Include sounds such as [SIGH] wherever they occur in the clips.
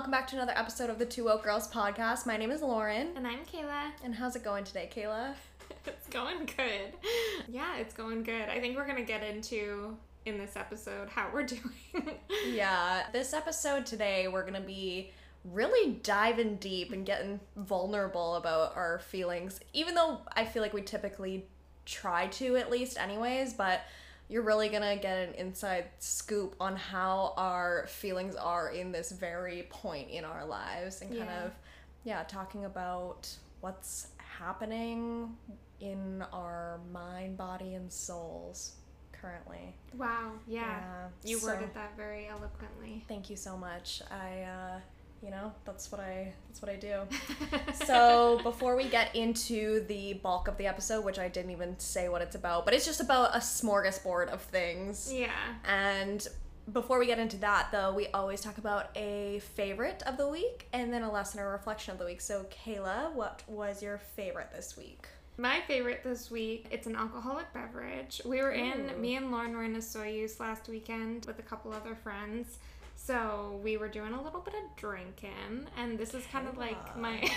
Welcome back to another episode of the Two Woke Girls podcast. My name is Lauren. And I'm Kayla. And how's it going today, Kayla? [LAUGHS] it's going good. Yeah, it's going good. I think we're going to get into in this episode how we're [LAUGHS] doing. yeah, this episode today we're going to be really diving deep and getting vulnerable about our feelings, even though I feel like we typically try to at least anyways, but you're really gonna get an inside scoop on how our feelings are in this very point in our lives and kind Yeah. of yeah talking about what's happening in our mind body and souls currently wow, yeah. You so- worded that very eloquently. thank you so much i uh you know that's what i that's what i do [LAUGHS] so before we get into the bulk of the episode which i didn't even say what it's about but it's just about a smorgasbord of things yeah. and before we get into that, though, we always talk about a favorite of the week and then a lesson or reflection of the week. So, Kayla, what was your favorite this week? My favorite this week, it's an alcoholic beverage. We were in, Ooh. me and Lauren were in Osoyoos last weekend with a couple other friends. So we were doing a little bit of drinking, and this is kind of like my, [LAUGHS]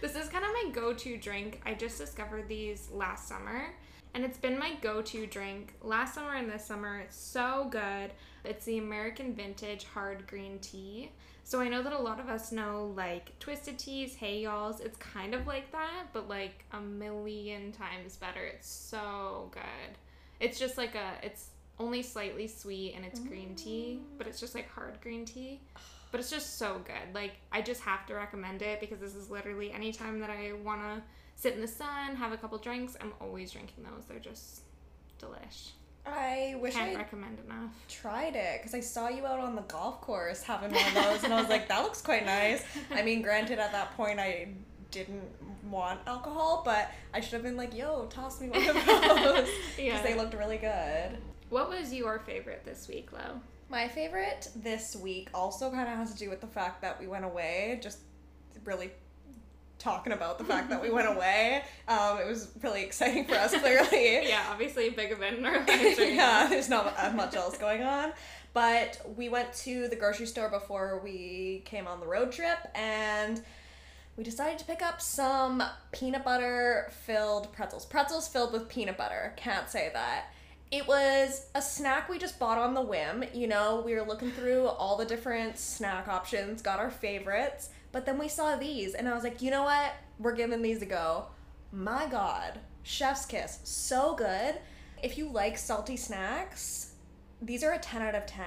this is kind of my go-to drink. I just discovered these last summer, and it's been my go-to drink last summer and this summer. It's so good. It's the American Vintage Hard Green Tea. So I know that a lot of us know like twisted teas, hey y'alls. It's kind of like that, but like a million times better. It's so good. It's just like a it's only slightly sweet and it's green tea, mm. but it's just like hard green tea. But it's just so good. Like I just have to recommend it because this is literally anytime that I want to sit in the sun, have a couple drinks, I'm always drinking those. They're just delish. I wish Can't I recommend enough. tried it because I saw you out on the golf course having one of those, and I was like, that looks quite nice. I mean, granted, at that point, I didn't want alcohol, but I should have been like, yo, toss me one of [LAUGHS] those because Yeah. they looked really good. What was your favorite this week, Lo? My favorite this week also kind of has to do with the fact that we went away. Just really talking about the fact that we went [LAUGHS] away. Um, it was really exciting for us, clearly. [LAUGHS] yeah, obviously a big event in our lives. right [LAUGHS] yeah, now. there's not much else going on. But we went to the grocery store before we came on the road trip and we decided to pick up some peanut butter filled pretzels. Pretzels filled with peanut butter. Can't say that. It was a snack we just bought on the whim. You know, we were looking through all the different snack options, got our favorites, but then we saw these and I was like, you know what? We're giving these a go. My God, chef's kiss. So good. If you like salty snacks, these are a 10 out of 10.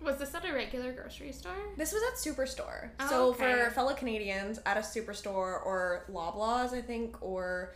Was this at a regular grocery store? This was at Superstore. Oh, so okay. for fellow Canadians, at a Superstore or Loblaws, I think, or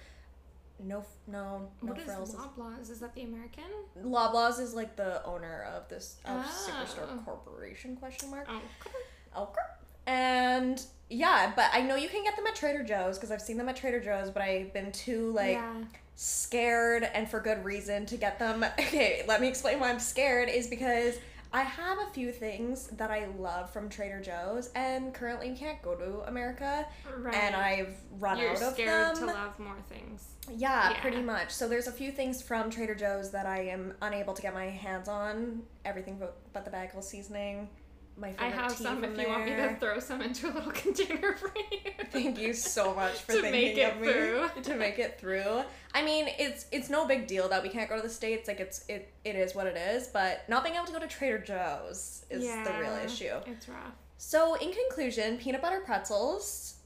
no, no, no What is frills. Loblaws? Is that the American? Loblaws is like the owner of this of Oh. Superstore Corporation question mark. Oh, Okay. And yeah, but I know you can get them at Trader Joe's because I've seen them at Trader Joe's, but I've been too like yeah. scared and for good reason to get them. [LAUGHS] Okay, let me explain why I'm scared is because I have a few things that I love from Trader Joe's and currently we can't go to America Right. and I've run You're out of scared them. to love more things. Yeah, Yeah. pretty much. So there's a few things from Trader Joe's that I am unable to get my hands on. Everything but, but the bagel seasoning. My I have some if you want me to throw some into a little [LAUGHS] container for you. Thank you so much for To thinking make it of me through. to make it through. I mean, it's it's no big deal that we can't go to the states. Like it's it it is what it is. But not being able to go to Trader Joe's is the real issue. It's rough. So in conclusion, peanut butter pretzels,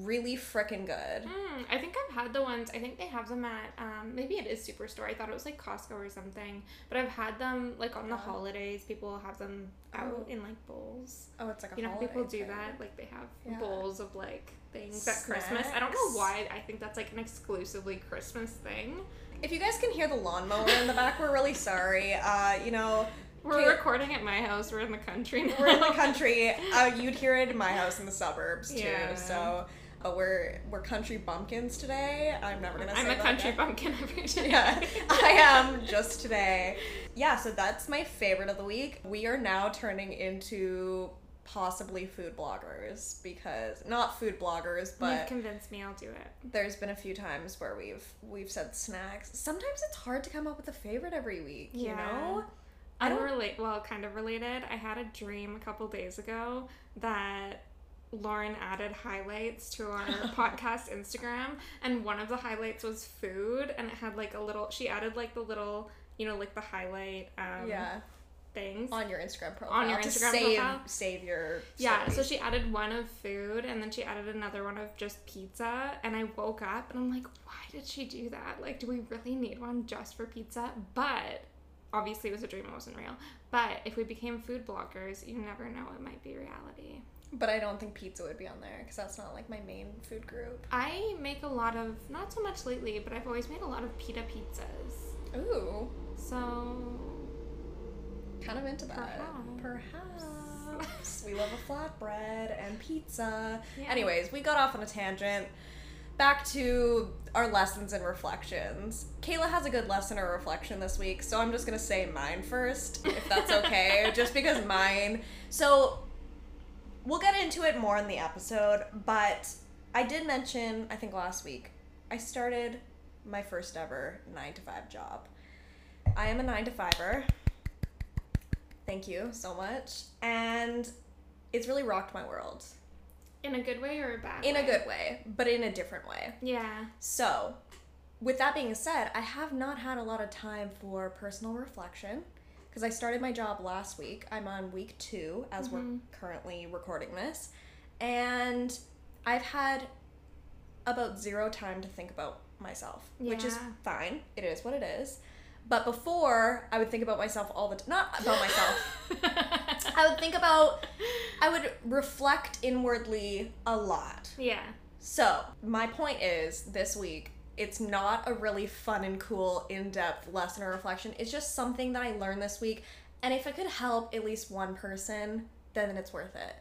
really frickin' good. Mm, I think I've had the ones. I think they have them at um, maybe it is Superstore. I thought it was like Costco or something. But I've had them like on the holidays. People have them out Oh. in like bowls. Oh, it's like a You know, people do thing. that. Like they have Yeah. bowls of like things at Christmas. I don't know why. I think that's like an exclusively Christmas thing. If you guys can hear the lawnmower in the back, we're really sorry. Uh, you know, We're recording at my house. We're in the country now. we're in the country. [LAUGHS] Uh, you'd hear it in my house in the suburbs too. Yeah. So, but we're we're country bumpkins today. I'm never gonna. I'm a country again. bumpkin every day. [LAUGHS] Yeah, I am just today. Yeah, so that's my favorite of the week. We are now turning into possibly food bloggers because not food bloggers, but You've convinced me. I'll do it. there's been a few times where we've we've said snacks. Sometimes it's hard to come up with a favorite every week, yeah. you know? I don't- Unrelated, well, kind of related. I had a dream a couple days ago that Lauren added highlights to our [LAUGHS] podcast Instagram, and one of the highlights was food, and it had like a little. She added like the little, you know, like the highlight um, yeah. things. On your Instagram profile. On your to Instagram save, profile? Save your. Yeah, so she added one of food and then she added another one of just pizza. And I woke up and I'm like, why did she do that? Like, do we really need one just for pizza? But obviously it was a dream, it wasn't real. But if we became food bloggers, you never know, it might be reality. But I don't think pizza would be on there because that's not like my main food group. I make a lot of, not so much lately, but I've always made a lot of pita pizzas. Ooh, So, kind of into that. Perhaps. Perhaps. [LAUGHS] we love a flatbread and pizza. Yeah. Anyways, we got off on a tangent. Back to our lessons and reflections. Kayla has a good lesson or reflection this week, so I'm just gonna say mine first, if that's [LAUGHS] okay. just because mine. So, we'll get into it more in the episode, but I did mention, I think last week, I started my first ever 9 to 5 job. I am a 9 to 5er. Thank you so much. And it's really rocked my world. in a good way or a bad In way? a good way, but in a different way. Yeah. So, with that being said, I have not had a lot of time for personal reflection because I started my job last week. I'm on week two as we're mm-hmm. currently recording this. And I've had about zero time to think about myself, which is fine. It is what it is. But before, I would think about myself all the time. Not about myself. [LAUGHS] I would think about, I would reflect inwardly a lot. yeah. So, my point is this week, it's not a really fun and cool, in depth lesson or reflection. It's just something that I learned this week. And if it could help at least one person, then it's worth it.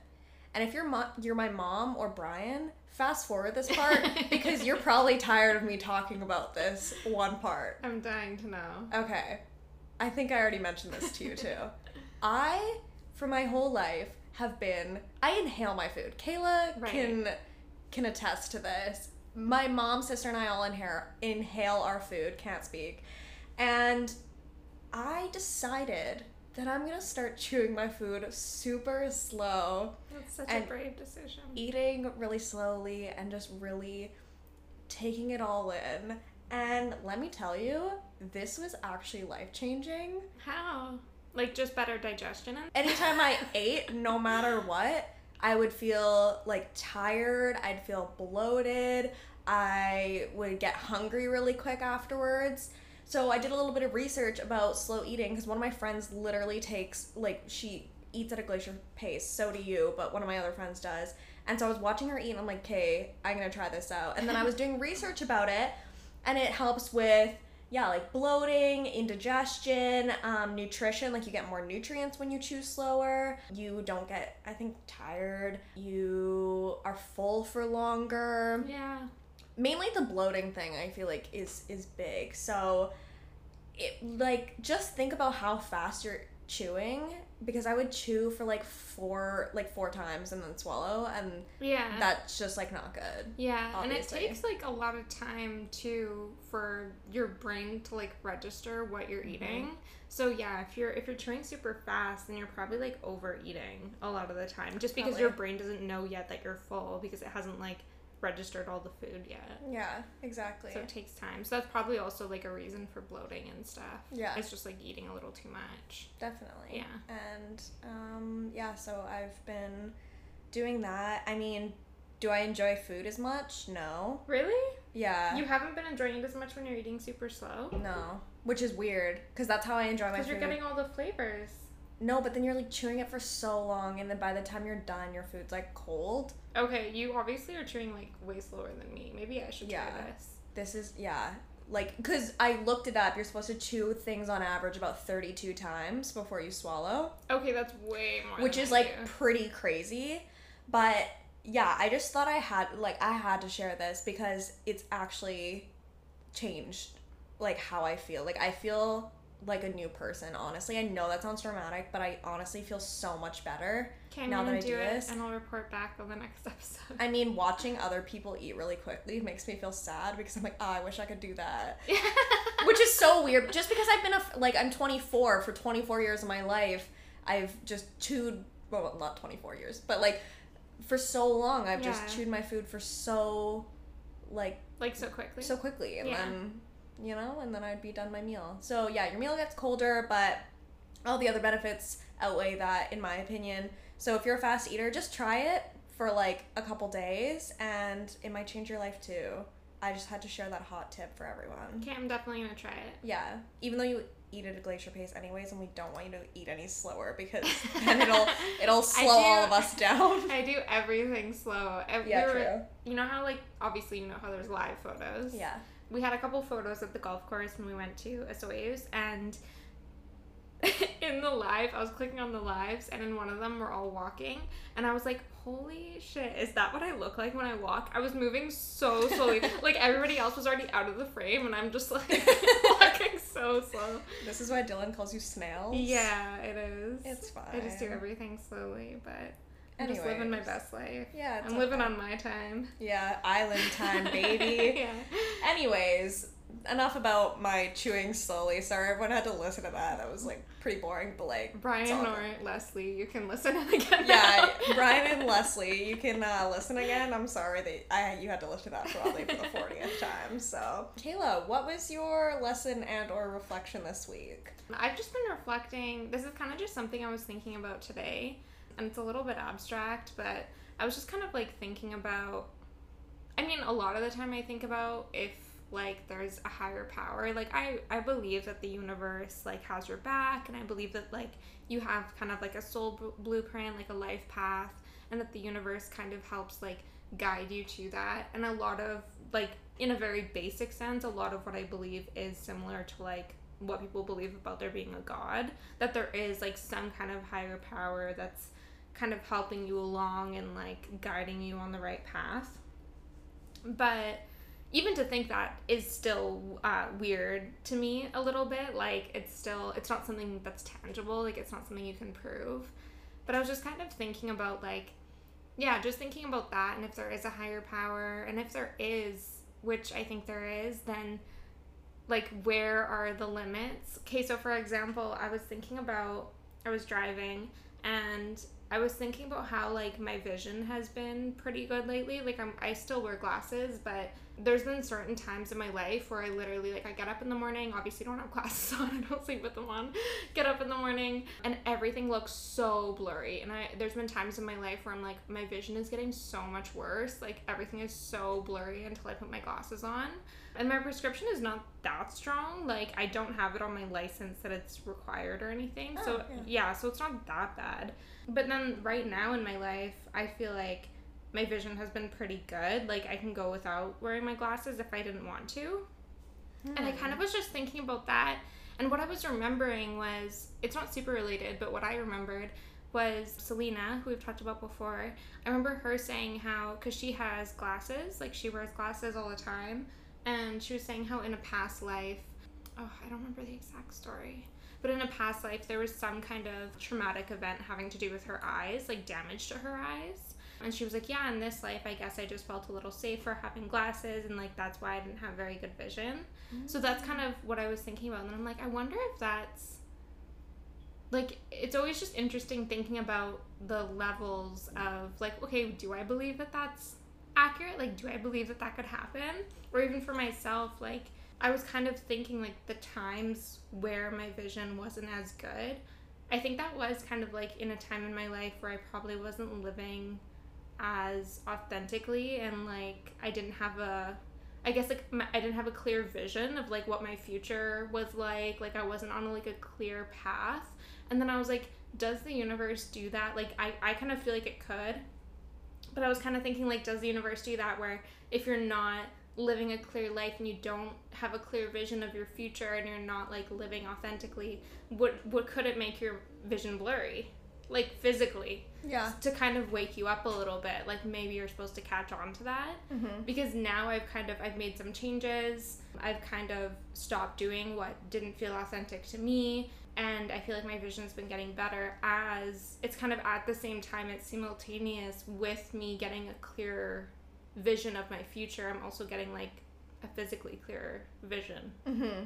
And if you're, mo- you're my mom or Brian, fast forward this part [LAUGHS] because you're probably tired of me talking about this one part. I'm dying to know. Okay. I think I already mentioned this to you too. [LAUGHS] I, for my whole life, have been I inhale my food. Kayla Right. can can attest to this. My mom, sister, and I all inhale inhale our food, can't speak. And I decided that I'm gonna start chewing my food super slow That's such a brave decision. eating really slowly and just really taking it all in. And let me tell you, this was actually life changing. How? Like just better digestion and Anytime I [LAUGHS] ate, no matter what, I would feel like tired, I'd feel bloated, I would get hungry really quick afterwards. So I did a little bit of research about slow eating because one of my friends literally takes like she eats at a glacier pace. So do you, but one of my other friends does. And so I was watching her eat and I'm like, "Okay, I'm going to try this out." And then I was doing research about it and it helps with yeah, like bloating, indigestion, um, nutrition. Like you get more nutrients when you chew slower. You don't get, I think, tired. You are full for longer yeah. mainly the bloating thing i feel like is is big so it like just think about how fast you're chewing because i would chew for like four like four times and then swallow and Yeah. that's just like not good yeah, obviously. and it takes like a lot of time too for your brain to like register what you're Mm-hmm. eating. So yeah, if you're if you're chewing super fast, then you're probably like overeating a lot of the time, just because your brain doesn't know yet that you're full because it hasn't like registered all the food yet. yeah exactly So it takes time. So that's probably also like a reason for bloating and stuff. Yeah. It's just like eating a little too much. definitely Yeah. and um yeah so i've been doing that i mean do i enjoy food as much no Really? yeah You haven't been enjoying it as much when you're eating super slow? no which is weird because that's how i enjoy my Because you're getting all the flavors. No, but then you're like chewing it for so long, and then by the time you're done, your food's like cold. Okay, you obviously are chewing like way slower than me. Maybe I should Yeah. try this. This is, yeah. Like, because I looked it up, you're supposed to chew things on average about 32 times before you swallow, Okay, that's way more. which is like do. pretty crazy. But yeah, I just thought I had, like, I had to share this because it's actually changed, like, how I feel. Like, I feel like a new person, honestly. I know that sounds dramatic, but I honestly feel so much better Okay, now that I do, do it this. and I'll report back on the next [LAUGHS] episode. I mean, watching other people eat really quickly makes me feel sad because I'm like, oh, I wish I could do that. [LAUGHS] Which is so weird. Just because I've been a like I'm 24 for 24 years of my life, I've just chewed well, not 24 years, but like for so long I've Yeah. just chewed my food for so like like so quickly. so quickly and Yeah. then you know, and then I'd be done my meal. So yeah, your meal gets colder, but all the other benefits outweigh that in my opinion. So if you're a fast eater, just try it for like a couple days and it might change your life too. I just had to share that hot tip for everyone. okay, I'm definitely gonna try it. Yeah, even though you eat at a glacier pace anyways, and we don't want you to eat any slower because [LAUGHS] then it'll it'll slow all of us [LAUGHS] down. I do everything slow. Yeah, we were- true. You know how like obviously you know how there's live photos. Yeah. We had a couple photos at the golf course when we went to Osoyoos and [LAUGHS] in the live, I was clicking on the lives and in one of them we're all walking and I was like, Holy shit, is that what I look like when I walk? I was moving so slowly. [LAUGHS] like everybody else was already out of the frame and I'm just like [LAUGHS] walking so slow. This is why Dylan calls you snails. Yeah, it is. It's fine. I just do everything slowly, but I'm just living my best life. Yeah, I'm all living fine. on my time. Yeah, island time, baby. [LAUGHS] yeah. Anyways, enough about my chewing slowly. Sorry, everyone had to listen to that. That was like pretty boring, but like it's Brian or good. Leslie, you can listen [LAUGHS] again. Yeah, now. Brian and Leslie, you can uh, listen again. I'm sorry that I you had to listen to that probably for the 40th time. So, Kayla, what was your lesson and or reflection this week? I've just been reflecting. This is kind of just something I was thinking about today, and it's a little bit abstract, but I was just kind of like thinking about. I mean, a lot of the time I think about if like there's a higher power. Like I I believe that the universe like has your back, and I believe that like you have kind of like a soul b- blueprint, like a life path, and that the universe kind of helps like guide you to that. And a lot of like in a very basic sense, a lot of what I believe is similar to like what people believe about there being a god that there is like some kind of higher power that's kind of helping you along and like guiding you on the right path. But even to think that is still uh, weird to me a little bit like it's still it's not something that's tangible like it's not something you can prove. But i was just kind of thinking about like yeah just thinking about that and if there is a higher power and if there is which i think there is then like where are the limits? Okay so for example i was thinking about i was driving and i was thinking about how like my vision has been pretty good lately. Like I'm, i still wear glasses but there's been certain times in my life where i literally like i get up in the morning. Obviously don't have [LAUGHS] glasses on. I don't sleep with them on. Get up in the morning and everything looks so blurry. And i there's been times in my life where i'm like my vision is getting so much worse. Like everything is so blurry until i put my glasses on and my prescription is not that strong. Like i don't have it on my license that it's required or anything. So Oh, yeah. yeah so it's not that bad. But then right now in my life i feel like my vision has been pretty good. Like i can go without wearing my glasses if i didn't want to. And I kind of hmm. was just thinking about that. And what I was remembering was it's not super related, but what I remembered was Selena, who we've talked about before. I remember her saying how, because she has glasses, like she wears glasses all the time, and she was saying how in a past life, oh, I don't remember the exact story. But in a past life, there was some kind of traumatic event having to do with her eyes, like damage to her eyes. And she was like, Yeah, in this life, I guess I just felt a little safer having glasses, and like that's why I didn't have very good vision. So that's kind of what I was thinking about. And I'm like, I wonder if that's like, it's always just interesting thinking about the levels of like, okay, do I believe that that's accurate? Like, do I believe that that could happen? Or even for myself, like, I was kind of thinking like the times where my vision wasn't as good. I think that was kind of like in a time in my life where I probably wasn't living as authentically and like I didn't have a I guess like my, I didn't have a clear vision of like what my future was like. Like I wasn't on like a clear path. And then I was like, does the universe do that? Like I I kind of feel like it could. But I was kind of thinking like does the universe do that where if you're not living a clear life and you don't have a clear vision of your future and you're not like living authentically, what what could it make your vision blurry? like physically Yeah. to kind of wake you up a little bit like maybe you're supposed to catch on to that Mm-hmm. because now I've kind of I've made some changes. I've kind of stopped doing what didn't feel authentic to me and I feel like my vision's been getting better as it's kind of at the same time it's simultaneous with me getting a clearer vision of my future. I'm also getting like a physically clearer vision. Mm-hmm.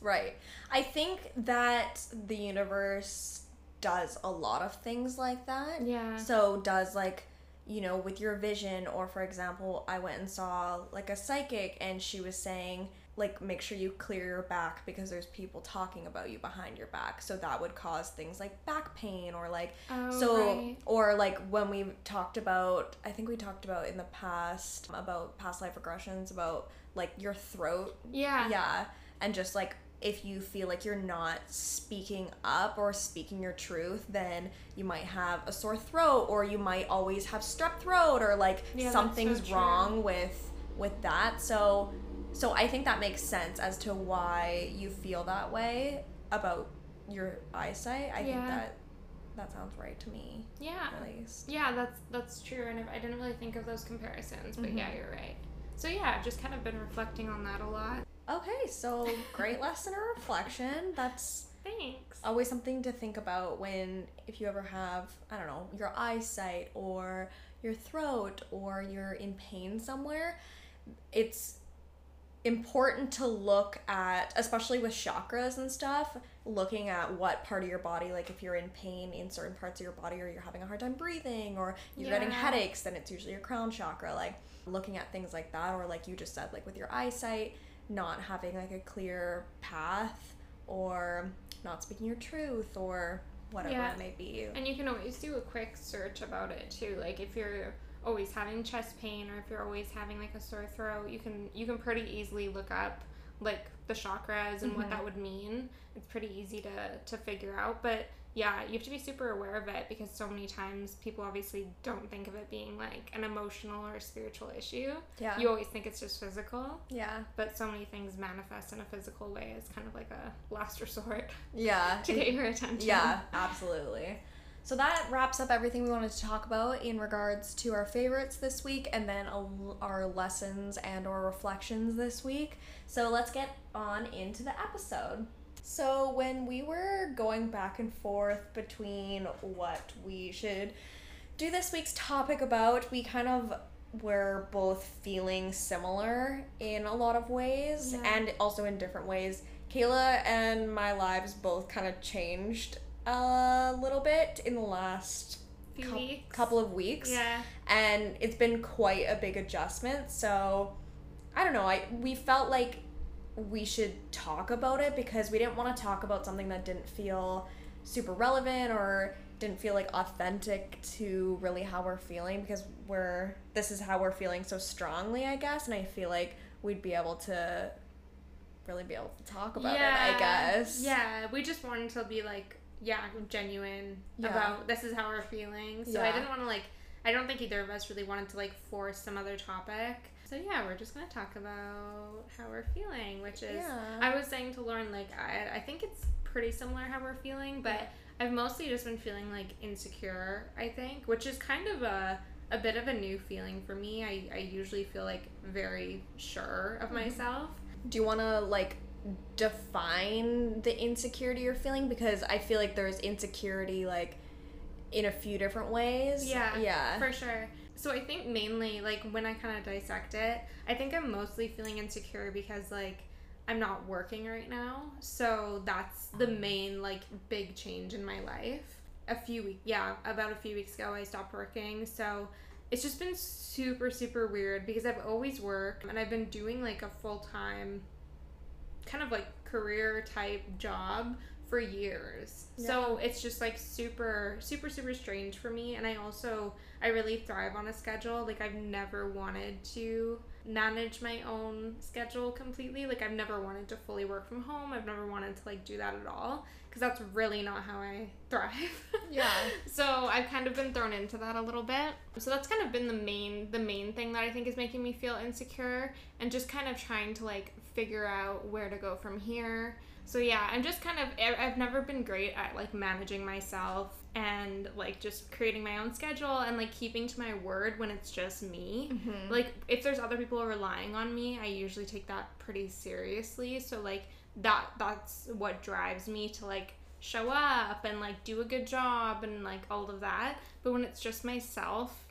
Right. I think that the universe does a lot of things like that. Yeah. So does like you know with your vision or for example I went and saw like a psychic and she was saying like make sure you clear your back because there's people talking about you behind your back. So that would cause things like back pain or like Oh, so right. or like when we talked about I think we talked about in the past about past life regressions about like your throat. Yeah. yeah. And just like if you feel like you're not speaking up or speaking your truth then you might have a sore throat or you might always have strep throat or like Yeah, something's so wrong with with that. So so i think that makes sense as to why you feel that way about your eyesight i think that that sounds right to me Yeah. at least Yeah, that's that's true, and I didn't really think of those comparisons, but yeah, Mhm. you're right. So yeah, I've just kind of been reflecting on that a lot. okay so [LAUGHS] great lesson or reflection that's Thanks. always something to think about when if you ever have i don't know your eyesight or your throat or you're in pain somewhere it's important to look at especially with chakras and stuff looking at what part of your body like if you're in pain in certain parts of your body or you're having a hard time breathing or you're getting headaches then it's usually your crown chakra like looking at things like that or like you just said like with your eyesight not having like a clear path or not speaking your truth or whatever Yeah. it may be And you can always do a quick search about it too. Like if you're always having chest pain or if you're always having like a sore throat, you can you can pretty easily look up like the chakras and what Mhm. that would mean. It's pretty easy to to figure out, but yeah, you have to be super aware of it because so many times people obviously don't think of it being like an emotional or spiritual issue. yeah You always think it's just physical, yeah but so many things manifest in a physical way as kind of like a last [LAUGHS] resort yeah to get your attention. Yeah, absolutely. So that wraps up everything we wanted to talk about in regards to our favorites this week and then our lessons and or reflections this week. So let's get on into the episode. So when we were going back and forth between what we should do this week's topic about, we kind of were both feeling similar in a lot of ways Yeah. and also in different ways. Kayla and my lives both kind of changed a little bit in the last weeks. couple of weeks Yeah. and it's been quite a big adjustment so i don't know i we felt like we should talk about it because we didn't want to talk about something that didn't feel super relevant or didn't feel like authentic to really how we're feeling because we're this is how we're feeling so strongly i guess and i feel like we'd be able to really be able to talk about it i guess Yeah, we just wanted to be like, yeah, genuine Yeah. about this is how we're feeling. So I didn't want to like, I don't think either of us really wanted to like force some other topic. So yeah, we're just gonna talk about how we're feeling, which is Yeah. I was saying to Lauren like I I think it's pretty similar how we're feeling, but I've mostly just been feeling like insecure. I think, which is kind of a a bit of a new feeling for me. I, I usually feel like very sure of Mhm. myself. do you want to like define the insecurity you're feeling because i feel like there's insecurity like in a few different ways Yeah, yeah For sure. So I think mainly like when I kind of dissect it, I think I'm mostly feeling insecure because like I'm not working right now. So that's the mm. main like big change in my life. A few weeks, yeah, about a few weeks ago I stopped working. So it's just been super super weird because I've always worked and I've been doing like a full-time kind of like career type job for years. So it's just like super, super, super strange for me. And I also, I really thrive on a schedule. Like, I've never wanted to manage my own schedule completely. Like, I've never wanted to fully work from home. I've never wanted to like do that at all because that's really not how I [LAUGHS] thrive. Yeah. So I've kind of been thrown into that a little bit. So that's kind of been the main the main thing that I think is making me feel insecure and just kind of trying to like figure out where to go from here. So yeah, I'm just kind of I've never been great at like managing myself and like just creating my own schedule and like keeping to my word when it's just me. Mm-hmm. Like if there's other people relying on me, I usually take that pretty seriously. So like that that's what drives me to like show up and like do a good job and like all of that. But when it's just myself,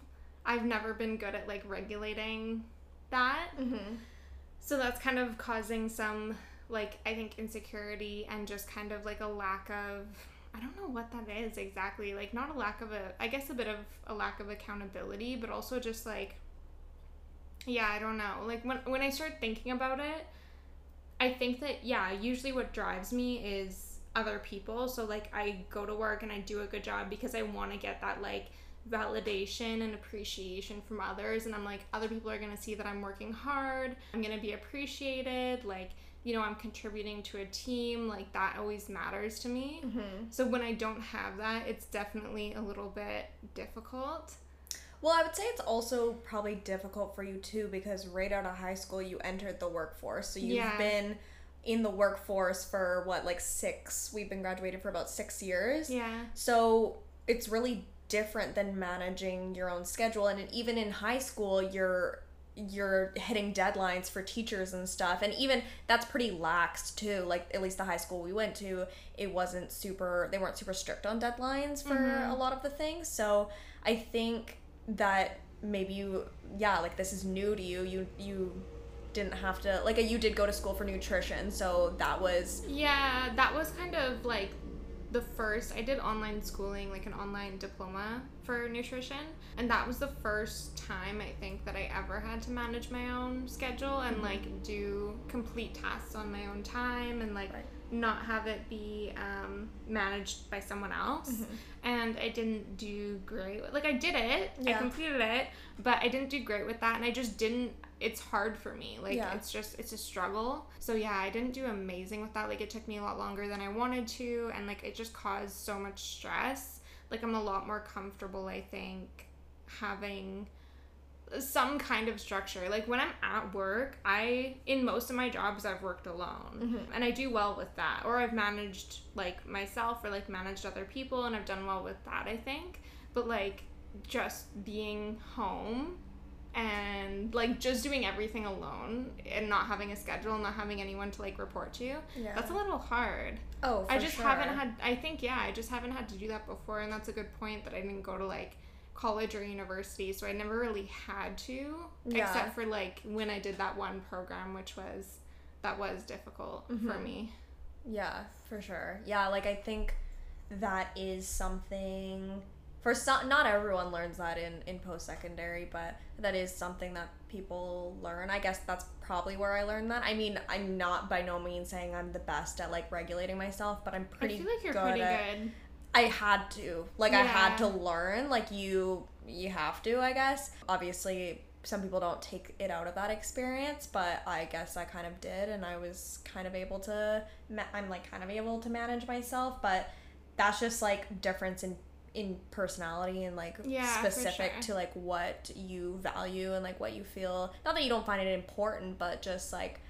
I've never been good at like regulating that. Mm-hmm. So that's kind of causing some like I think insecurity and just kind of like a lack of I don't know what that is exactly. Like not a lack of a I guess a bit of a lack of accountability, but also just like yeah, I don't know. Like when when I start thinking about it, I think that yeah, usually what drives me is other people. So like I go to work and I do a good job because I want to get that like validation and appreciation from others. And I'm like other people are going to see that I'm working hard. I'm going to be appreciated. Like you know i'm contributing to a team. Like that always matters to me. Mm-hmm. so when i don't have that it's definitely a little bit difficult. Well i would say it's also probably difficult for you too because right out of high school you entered the workforce. So you've yeah. been in the workforce for what like six we've been graduated for about six years. Yeah. So it's really different than managing your own schedule. And even in high school you're you're hitting deadlines for teachers and stuff. And even that's pretty lax too. Like at least the high school we went to it wasn't super they weren't super strict on deadlines for mm-hmm. a lot of the things. So i think that maybe you yeah like this is new to you. You you didn't have to like you did go to school for nutrition. So that was yeah that was kind of like the first I did online schooling, like an online diploma for nutrition, and that was the first time I think that I ever had to manage my own schedule and mm-hmm. like do complete tasks on my own time and like right. not have it be um, managed by someone else. Mm-hmm. And I didn't do great. Like I did it, yeah. I completed it, but I didn't do great with that, and I just didn't it's hard for me. Like yeah. it's just it's a struggle. So yeah, I didn't do amazing with that. Like it took me a lot longer than I wanted to and like it just caused so much stress. Like I'm a lot more comfortable I think having some kind of structure. Like when I'm at work, I in most of my jobs I've worked alone. Mm-hmm. And I do well with that. Or I've managed like myself or like managed other people and I've done well with that, I think. But like just being home and like just doing everything alone and not having a schedule, not having anyone to like report to, yeah. that's a little hard. Oh, I just sure. haven't had. I think yeah, I just haven't had to do that before, and that's a good point that I didn't go to like college or university, so I never really had to, yeah. except for like when I did that one program, which was that was difficult mm-hmm. for me. Yeah, for sure. Yeah, like I think that is something for some not everyone learns that in in post secondary but that is something that people learn. I guess that's probably where i learned that. I mean i'm not by no means saying i'm the best at like regulating myself but i'm pretty I feel like you're good pretty at, good. I had to. Like yeah. i had to learn. Like you you have to i guess. Obviously some people don't take it out of that experience but i guess i kind of did and i was kind of able to i'm like kind of able to manage myself but that's just like difference in in personality and like yeah, specific sure. to like what you value and like what you feel not that you don't find it important but just like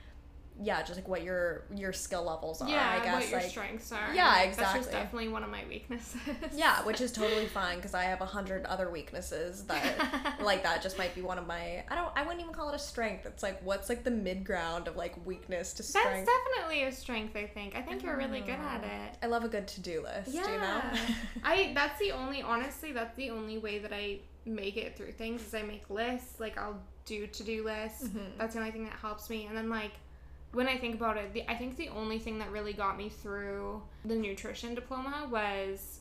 yeah, just like what your your skill levels are. Yeah, I guess what your like, strengths are. Yeah, exactly. That's definitely one of my weaknesses. yeah, which is [LAUGHS] totally fine because I have a hundred other weaknesses that [LAUGHS] like that just might be one of my. I don't. I wouldn't even call it a strength. It's like what's like the mid ground of like weakness to strength. That's definitely a strength. I think. I think you're really good at it. I love a good to do list. Yeah. You know? [LAUGHS] I. That's the only. Honestly, that's the only way that I make it through things is I make lists. Like I'll do to do lists. Mm-hmm. That's the only thing that helps me. And then like when I think about it, the, I think the only thing that really got me through the nutrition diploma was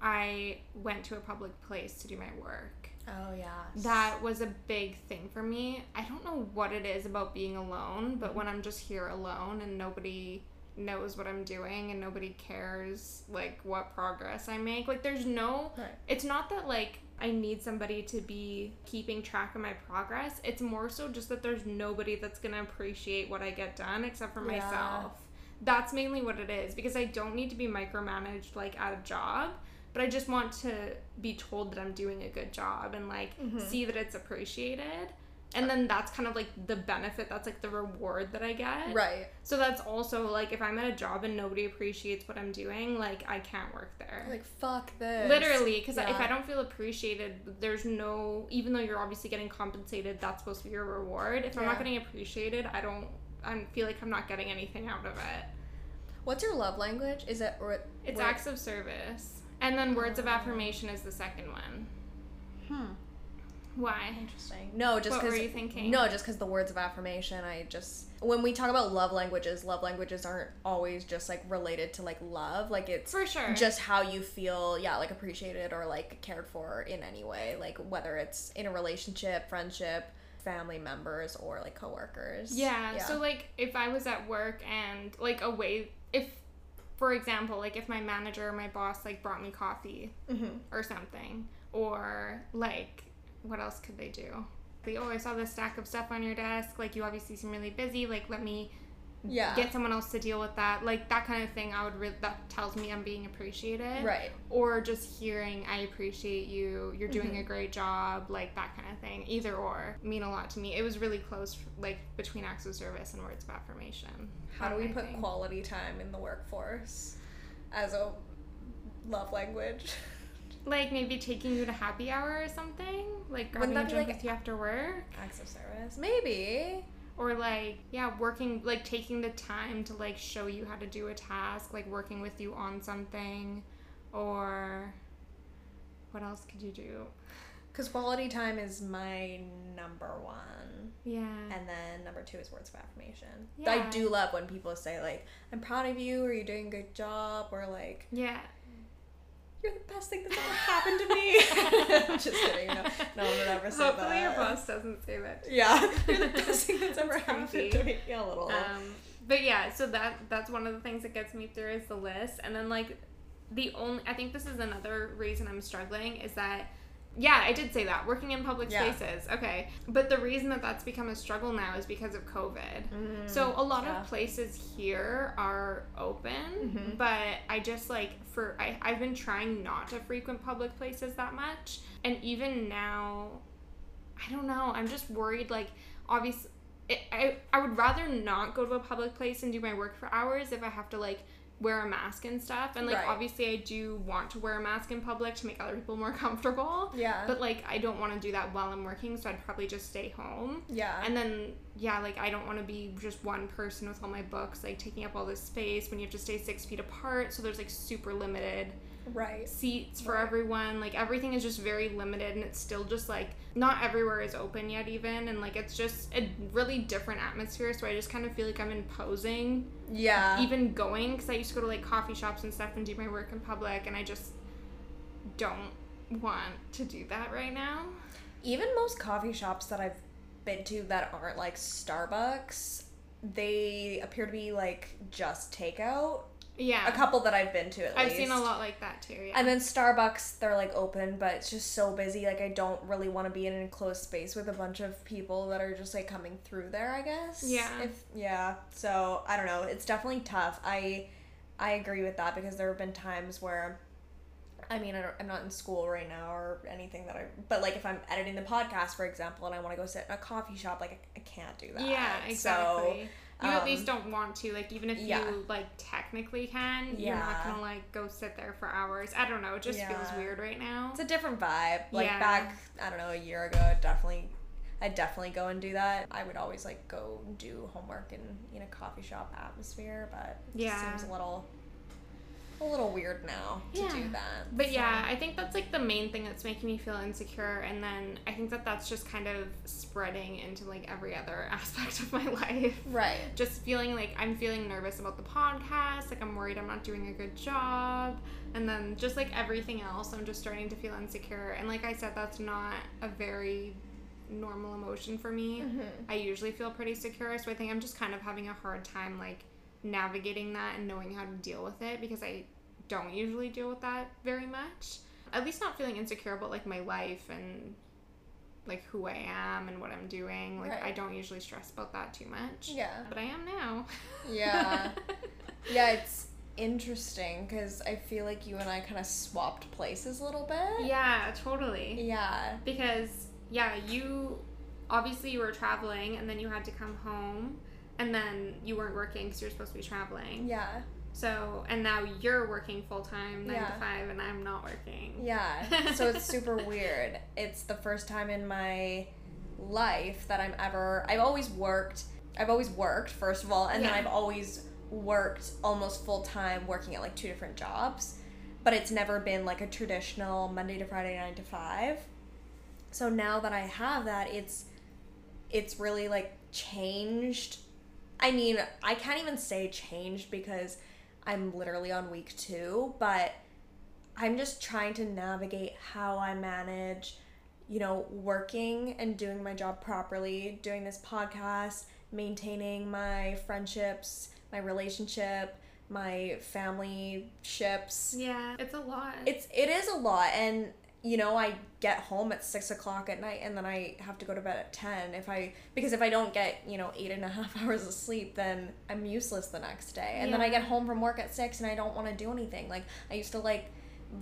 I went to a public place to do my work. Oh yeah. That was a big thing for me. I don't know what it is about being alone, but mm-hmm. when I'm just here alone and nobody knows what I'm doing and nobody cares like what progress I make, like there's no right. it's not that like I need somebody to be keeping track of my progress. It's more so just that there's nobody that's going to appreciate what I get done except for yeah. myself. That's mainly what it is because I don't need to be micromanaged like at a job, but I just want to be told that I'm doing a good job and like mm-hmm. see that it's appreciated. And then that's kind of like the benefit, that's like the reward that I get. Right. So that's also like if I'm at a job and nobody appreciates what I'm doing, like I can't work there. Like fuck this. Literally, because if I don't feel appreciated, there's no. Even though you're obviously getting compensated, that's supposed to be your reward. If I'm not getting appreciated, I don't. I feel like I'm not getting anything out of it. What's your love language? Is it or It's acts of service, and then words of affirmation is the second one. Hmm. Why? Interesting. No, just because. What were you thinking? No, just because the words of affirmation. I just when we talk about love languages, love languages aren't always just like related to like love. Like it's For sure. just how you feel. Yeah, like appreciated or like cared for in any way. Like whether it's in a relationship, friendship, family members, or like coworkers. Yeah, So like if I was at work and like away if for example, like if my manager or my boss like brought me coffee hmm or something or like what else could they do? Like, oh, I saw this stack of stuff on your desk. Like you obviously seem really busy. Like let me Yeah. get someone else to deal with that. Like that kind of thing. I would re- that tells me I'm being appreciated. right. Or just hearing I appreciate you. You're doing Mhm. a great job. Like that kind of thing. Either or mean a lot to me. It was really close, like between acts of service and words of affirmation. How do we put think. quality time in the workforce as a love language? [LAUGHS] Like maybe taking you to happy hour or something. Like grabbing a that be, drink like, with you after work. Acts of service, maybe. or like yeah working like taking the time to like show you how to do a task like working with you on something or what else could you do Because quality time is my number one. yeah And then number two is words of affirmation. Yeah. I do love when people say, like, I'm proud of you, or you're doing a good job, or like, yeah you're the best thing that's ever happened to me. [LAUGHS] I'm just kidding. No, no one would ever say hopefully that. your boss doesn't say that Yeah, [LAUGHS] you're the best thing that's ever happened to me. Yeah, a little. um but yeah so that that's one of the things that gets me through is the list and then like the only i think this is another reason i'm struggling is that yeah i did say that working in public Yeah. spaces okay but the reason that that's become a struggle now is because of covid Mm, So a lot yeah. of places here are open, Mhm. but I just like for I, I've been trying not to frequent public places that much. And even now I don't know, I'm just worried like obviously it, I, I would rather not go to a public place and do my work for hours if I have to like wear a mask and stuff. And like Right. obviously I do want to wear a mask in public to make other people more [LAUGHS] comfortable. Yeah. But like I don't want to do that while I'm working, so I'd probably just stay home. yeah. And then, yeah, like I don't want to be just one person with all my books, like taking up all this space when you have to stay six feet apart. So there's like super limited right. seats for Right. everyone. Like everything is just very limited, and it's still just like not everywhere is open yet, even. And like it's just a really different atmosphere. So I just kind of feel like I'm imposing Yeah. even going because I used to go to like coffee shops and stuff and do my work in public, and I just don't want to do that right now. even most coffee shops that I've been to that aren't like Starbucks, they appear to be like just takeout. Yeah. A couple that I've been to at I've least. seen a lot like that too. Yeah. And then Starbucks, they're like open, but it's just so busy. Like I don't really want to be in an enclosed space with a bunch of people that are just like coming through there. I guess. Yeah. If yeah, so I don't know. It's definitely tough. I I agree with that because there have been times where. I mean, I don't, I'm not in school right now or anything that I. But like, if I'm editing the podcast, for example, and I want to go sit in a coffee shop, like I, I can't do that. Yeah, So, you at um, least don't want to. Like even if yeah. you like technically can, you're not gonna like go sit there for hours. I don't know. It just feels weird right now. It's a different vibe. Like Yeah. back, I don't know, a year ago, it definitely, I'd definitely go and do that. I would always like go do homework in in a coffee shop atmosphere, but it just Yeah. seems a little, a little weird now to Yeah. do that. But so. yeah, I think that's like the main thing that's making me feel insecure, and then I think that that's just kind of spreading into like every other [LAUGHS] aspect of my life. right. Just feeling like I'm feeling nervous about the podcast, like I'm worried I'm not doing a good job, and then just like everything else, I'm just starting to feel insecure. And like I said, that's not a very normal emotion for me. Mhm. I usually feel pretty secure, so I think I'm just kind of having a hard time like navigating that and knowing how to deal with it because I don't usually deal with that very much. At least not feeling insecure about like my life and like who I am and what I'm doing. Like Right. I don't usually stress about that too much. Yeah. But I am now. Yeah. [LAUGHS] Yeah, it's interesting because I feel like you and I kind of swapped places a little bit. yeah, totally. Yeah. Because yeah, you obviously you were traveling and then you had to come home and then you weren't working because you're supposed to be traveling. Yeah. So, and now you're working full time, nine Yeah. to five, and I'm not working. Yeah. So it's [LAUGHS] super weird. It's the first time in my life that I'm ever I've always worked. I've always worked first of all, and then I've always worked almost full time working at like two different jobs. But it's never been like a traditional Monday to Friday 9 to 5. So now that I have that, it's it's really like changed. I mean, I can't even say changed because I'm literally on week 2, but I'm just trying to navigate how I manage, you know, working and doing my job properly, doing this podcast, maintaining my friendships, my relationship, my family ships. Yeah, it's a lot. It's it is a lot, and you know, I get home at six o'clock at night, and then I have to go to bed at ten. If I because if I don't get you know eight and a [LAUGHS] half hours of sleep, then I'm useless the next day. And then I get home from work at six, and I don't want to do anything. Like I used to like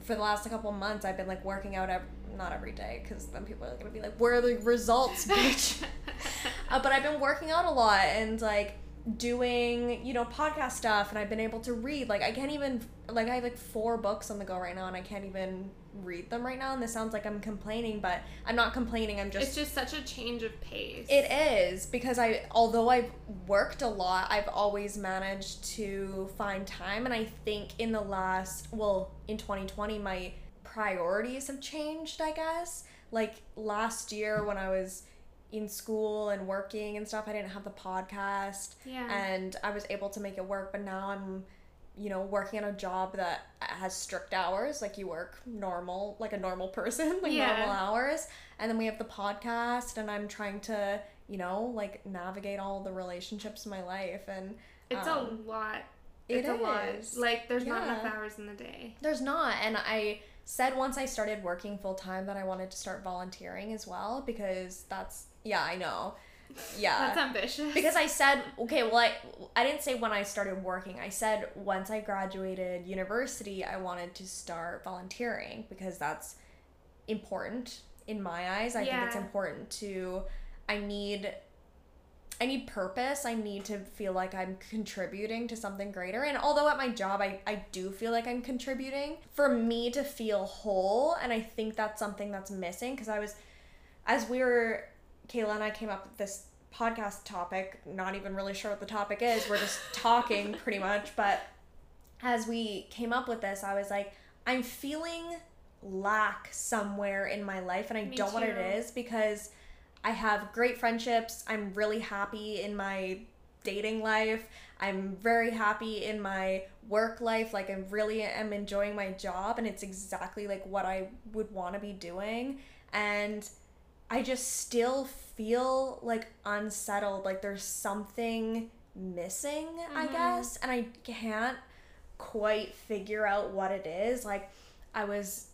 for the last couple months, I've been like working out ev- not every day because then people are gonna be like, "Where are the results, bitch?" [LAUGHS] uh, but I've been working out a lot and like doing you know podcast stuff and I've been able to read like I can't even like I have like four books on the go right now and I can't even read them right now and this sounds like I'm complaining but I'm not complaining I'm just it's just such a change of pace. it is because I although I've worked a lot I've always managed to find time and I think in the last well in 2020 my priorities have changed I guess like last year when I was in school and working and stuff I didn't have the podcast Yeah. and I was able to make it work. But now I'm, you know, working on a job that has strict hours, like you work normal, like a normal person, [LAUGHS] like Yeah. normal hours. And then we have the podcast, and I'm trying to, you know, like navigate all the relationships in my life. And it's um, a lot. it It's a lot. Like there's not enough hours in the day. There's not. And I said once I started working full time that I wanted to start volunteering as well because that's, yeah, I know. Yeah. That's ambitious. because I said okay, well I I didn't say when I started working. I said once I graduated university, I wanted to start volunteering because that's important in my eyes. I think it's important to I need I need purpose. I need to feel like I'm contributing to something greater. And although at my job I, I do feel like I'm contributing, for me to feel whole, and I think that's something that's missing because I was, as we were, Kayla and I came up with this podcast topic, not even really sure what the topic is. We're just [LAUGHS] talking pretty much. But as we came up with this, I was like, I'm feeling lack somewhere in my life, and I Me don't know what it is because I have great friendships. I'm really happy in my dating life. I'm very happy in my work life. Like I really am enjoying my job and it's exactly like what I would want to be doing. And I just still feel like unsettled, like there's something missing, I Mhm. guess, and I can't quite figure out what it is. Like I was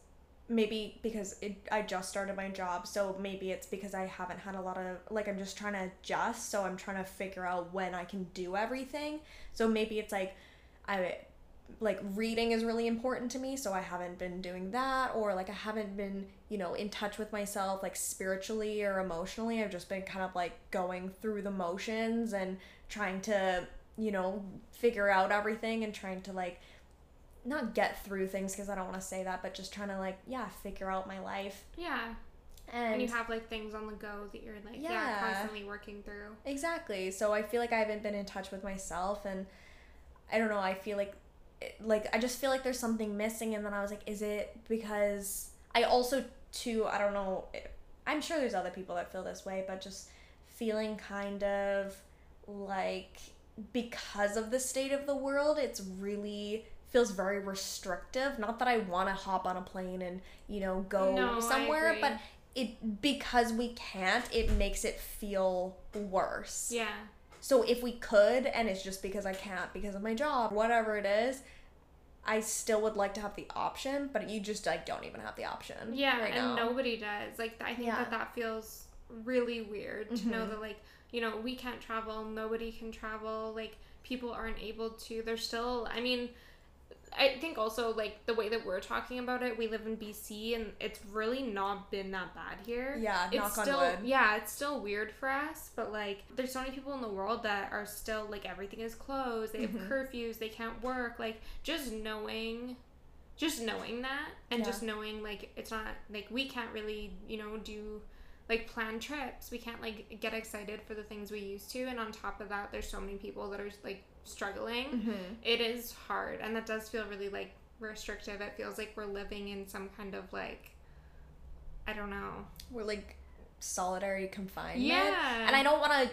maybe because it, I just started my job, so maybe it's because I haven't had a lot of like I'm just trying to adjust, so I'm trying to figure out when I can do everything. So maybe it's like I like reading is really important to me, so I haven't been doing that or like I haven't been, you know, in touch with myself like spiritually or emotionally. I've just been kind of like going through the motions and trying to, you know, figure out everything and trying to like not get through things because I don't want to say that, but just trying to like yeah figure out my life yeah. and, And you have like things on the go that you're like yeah, Yeah. constantly working through. exactly. So I feel like I haven't been in touch with myself, and I don't know. I feel like like I just feel like there's something missing, and then I was like, is it because I also too I don't know. I'm sure there's other people that feel this way, but just feeling kind of like because of the state of the world, it's really feels very restrictive. Not that I want to hop on a plane and you know go No, somewhere, but it because we can't, it makes it feel worse. Yeah. So if we could, and it's just because I can't because of my job, whatever it is, I still would like to have the option, but you just like don't even have the option. Yeah, right and now. nobody does. Like I think Yeah. that that feels really weird to know Mhm. that like you know we can't travel, nobody can travel. Like people aren't able to. They're still. I mean, I think also like the way that we're talking about it, we live in BC and it's really not been that bad here. Yeah, it's knock still on wood. yeah, it's still weird for us, but like there's so many people in the world that are still like everything is closed, they have Mhm. curfews, they can't work. Like just knowing just knowing that and Yeah. just knowing like it's not like we can't really, you know, do like plan trips. We can't like get excited for the things we used to and on top of that there's so many people that are like struggling Mm-hmm. it is hard and that does feel really like restrictive it feels like we're living in some kind of like i don't know We're like solitary confinement. yeah And I don't want to.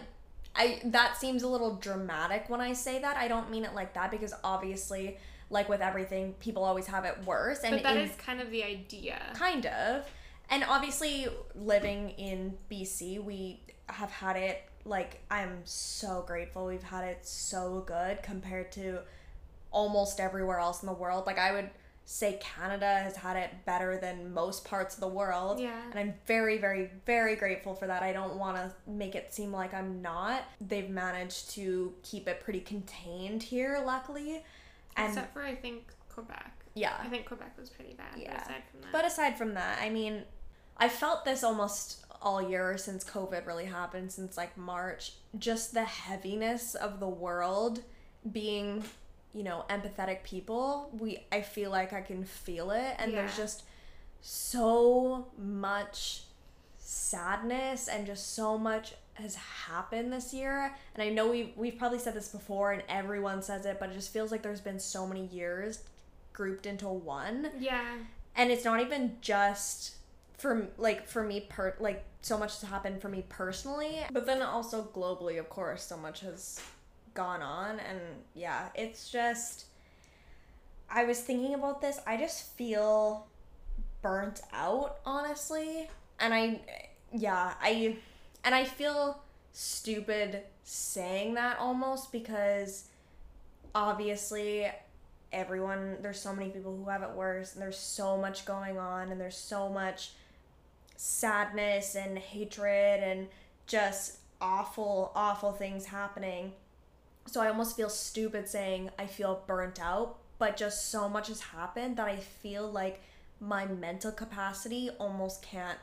I that seems a little dramatic when I say that. I don't mean it like that because obviously, like with everything, people always have it worse. And but that in- is kind of the idea kind of, and obviously, living in BC, we have had it. Like I'm so grateful we've had it so good compared to almost everywhere else in the world. Like I would say Canada has had it better than most parts of the world. yeah And I'm very, very, very grateful for that. I don't want to make it seem like I'm not. They've managed to keep it pretty contained here, luckily. And except for i think quebec yeah. i think quebec was pretty bad Yeah. but aside from that But aside from that, I mean, I felt this almost all year since COVID really happened, since like March. Just the heaviness of the world being, you know, empathetic people. We I feel like I can feel it and there's just so much sadness and just so much has happened this year. And I know we we've probably said this before and everyone says it, but it just feels like there's been so many years grouped into one yeah and it's not even just for like for me per like so much has happened for me personally but then also globally of course so much has gone on and yeah it's just i was thinking about this i just feel burnt out honestly and i yeah i and i feel stupid saying that almost because obviously everyone there's so many people who have it worse and there's so much going on and there's so much sadness and hatred and just awful awful things happening. So i almost feel stupid saying i feel burnt out but just so much has happened that i feel like my mental capacity almost can't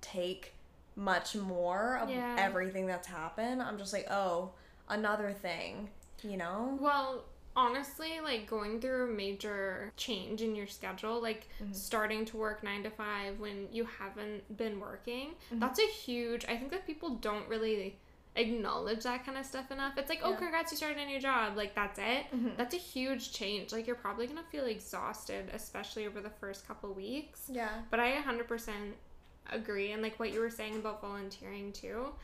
take much more of Yeah. everything that's happened. I'm just like oh another thing you know? Well honestly like going through a major change in your schedule like Mhm. starting to work 9 to 5 when you haven't been working Mhm. that's a huge i think that people don't really acknowledge that kind of stuff enough it's like oh Yeah. congrats you started a new job like that's it Mhm. that's a huge change like you're probably gonna feel exhausted especially over the first couple weeks yeah but i 100% agree and like what you were saying about volunteering too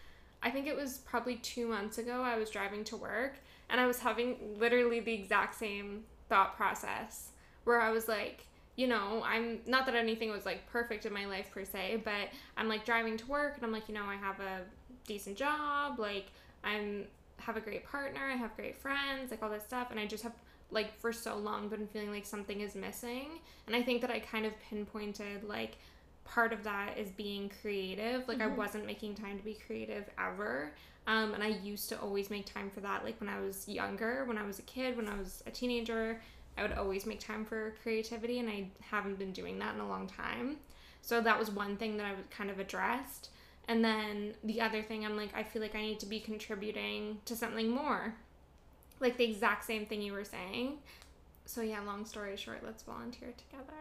i think it was probably two months ago i was driving to work and i was having literally the exact same thought process where i was like you know i'm not that anything was like perfect in my life per se but i'm like driving to work and i'm like you know i have a decent job like i'm have a great partner i have great friends like all this stuff. And i just have like for so long been feeling like something is missing. And i think that i kind of pinpointed like part of that is being creative. Like i Mhm. wasn't making time to be creative ever um, and i used to always make time for that like when i was younger when i was a kid when i was a teenager i would always make time for creativity and i haven't been doing that in a long time. So that was one thing that i was kind of addressed. And then the other thing i'm like i feel like i need to be contributing to something more. Like the exact same thing you were saying. So yeah long story short let's volunteer together.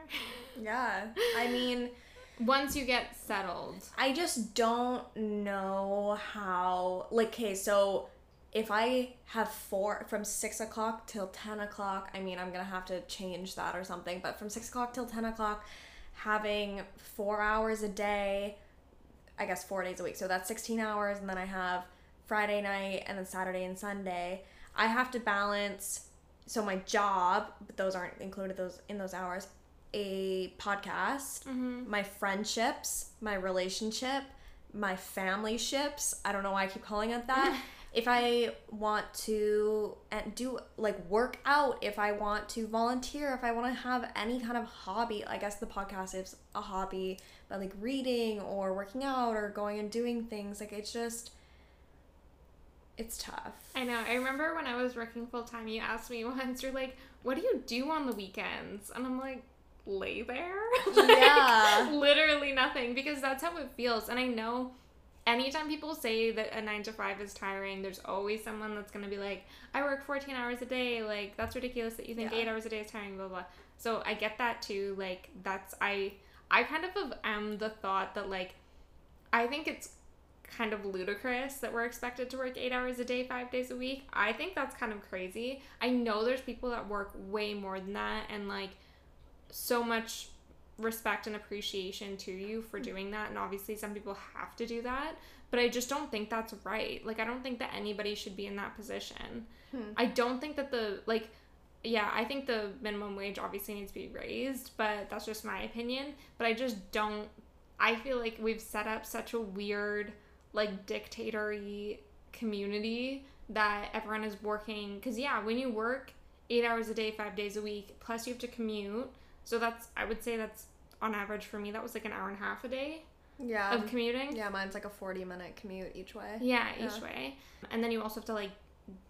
Yeah. I mean, [LAUGHS] once you get settled I just don't know how. Like, okay, so if I have four from six o'clock till 10 o'clock, I mean, I'm gonna have to change that or something, but from six o'clock till 10 o'clock, having four hours a day, I guess four days a week, so that's 16 hours, and then I have Friday night and then Saturday and Sunday. I have to balance so my job, but those aren't included those in those hours, a podcast, mm-hmm. my friendships, my relationship, my family ships. I don't know why I keep calling it that. [LAUGHS] if I want to uh, do like work out, if I want to volunteer, if I want to have any kind of hobby, I guess the podcast is a hobby, but like reading or working out or going and doing things, like it's just it's tough. I know. I remember when I was working full time, you asked me [LAUGHS] once, you're like, what do you do on the weekends? And I'm like, lay there? [LAUGHS] Yeah. Literally nothing because that's how it feels. And I know anytime people say that a nine to five is tiring, there's always someone that's going to be like, I work 14 hours a day. Like, that's ridiculous that you think Yeah. eight hours a day is tiring, blah, blah. So I get that too. Like, that's, I, I kind of am the thought that, like, I think it's kind of ludicrous that we're expected to work eight hours a day, five days a week. I think that's kind of crazy. I know there's people that work way more than that and like so much respect and appreciation to you for doing that. And obviously, some people have to do that, but I just don't think that's right. Like, I don't think that anybody should be in that position. Hmm. I don't think that the, like, yeah, I think the minimum wage obviously needs to be raised, but that's just my opinion. But I just don't. I feel like we've set up such a weird, like, dictatory community that everyone is working. Because, yeah, when you work eight hours a day, five days a week, plus you have to commute. So that's, I would say that's on average for me, that was like an hour and a half a day Yeah. of commuting. yeah, mine's like a 40 minute commute each way. Yeah, each way. And then you also have to like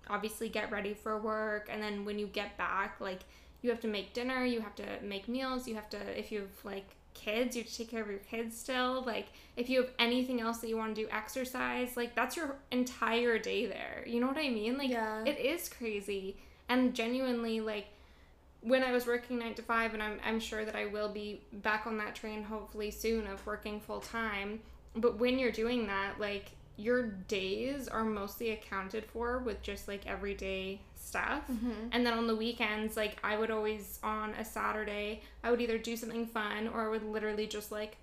obviously get ready for work and then when you get back, like you have to make dinner, you have to make meals, you have to if you have like kids, you have to take care of your kids still. Like if you have anything else that you want to do exercise, like that's your entire day there. You know what I mean? Like Yeah. it is crazy. And genuinely like when I was working nine to five, and I'm, I'm sure that I will be back on that train hopefully soon of working full time. But when you're doing that, like your days are mostly accounted for with just like everyday stuff. Mm-hmm. And then on the weekends, like I would always on a Saturday, I would either do something fun or I would literally just like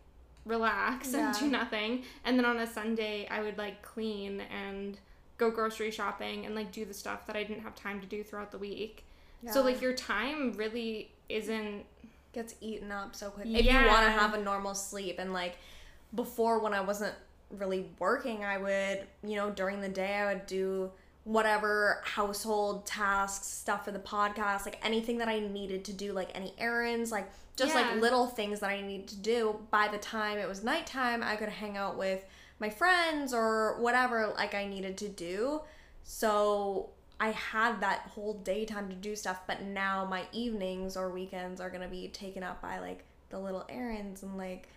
relax and do nothing. And then on a Sunday, I would like clean and go grocery shopping and like do the stuff that I didn't have time to do throughout the week. So like your time really isn't gets eaten up so quick. If you want to have a normal sleep and like before when I wasn't really working, I would, you know, during the day I would do whatever household tasks, stuff for the podcast, like anything that I needed to do, like any errands, like just Yeah. like little things that I needed to do. By the time it was nighttime, I could hang out with my friends or whatever like I needed to do. So I had that whole daytime to do stuff, but now my evenings or weekends are gonna be taken up by like the little errands and like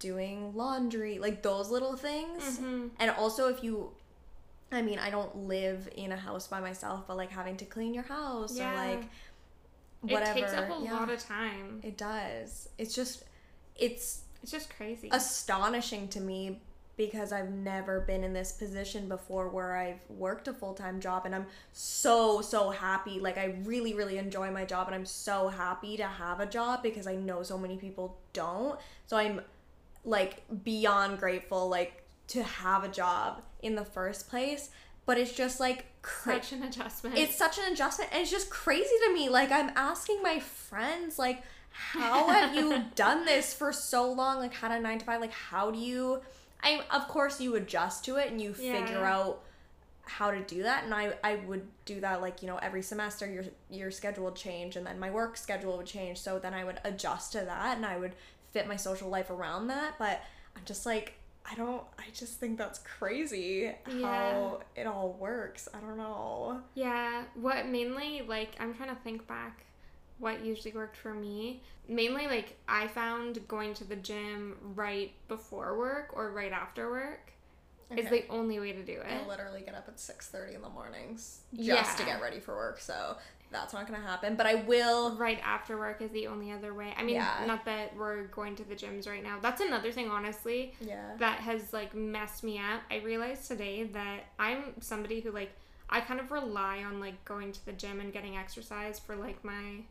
doing laundry, like those little things. Mhm. And also, if you, I mean, I don't live in a house by myself, but like having to clean your house Yeah. or like whatever. It takes up a yeah, lot of time. It does. It's just, it's It's just crazy. astonishing to me because I've never been in this position before where I've worked a full time job and I'm so, so happy. Like, I really, really enjoy my job and I'm so happy to have a job because I know so many people don't. So I'm like beyond grateful, like, to have a job in the first place. But it's just like cra- Such an adjustment. it's such an adjustment and it's just crazy to me like i'm asking my friends like how have you [LAUGHS] done this for so long like had a nine to five like how do you i of course you adjust to it and you figure out how to do that and i i would do that like you know every semester your your schedule would change and then my work schedule would change so then i would adjust to that and i would fit my social life around that but i'm just like i don't i just think that's crazy how it all works i don't know. Yeah, what mainly like I'm trying to think back what usually worked for me. Mainly like I found going to the gym right before work or right after work is the only way to do it. I literally get up at six thirty in the mornings just to get ready for work, so that's not gonna happen. But I will. Right after work is the only other way. I mean, Yeah. not that we're going to the gyms right now. That's another thing, honestly, Yeah. that has like messed me up. I realized today that I'm somebody who like I kind of rely on like going to the gym and getting exercise for like my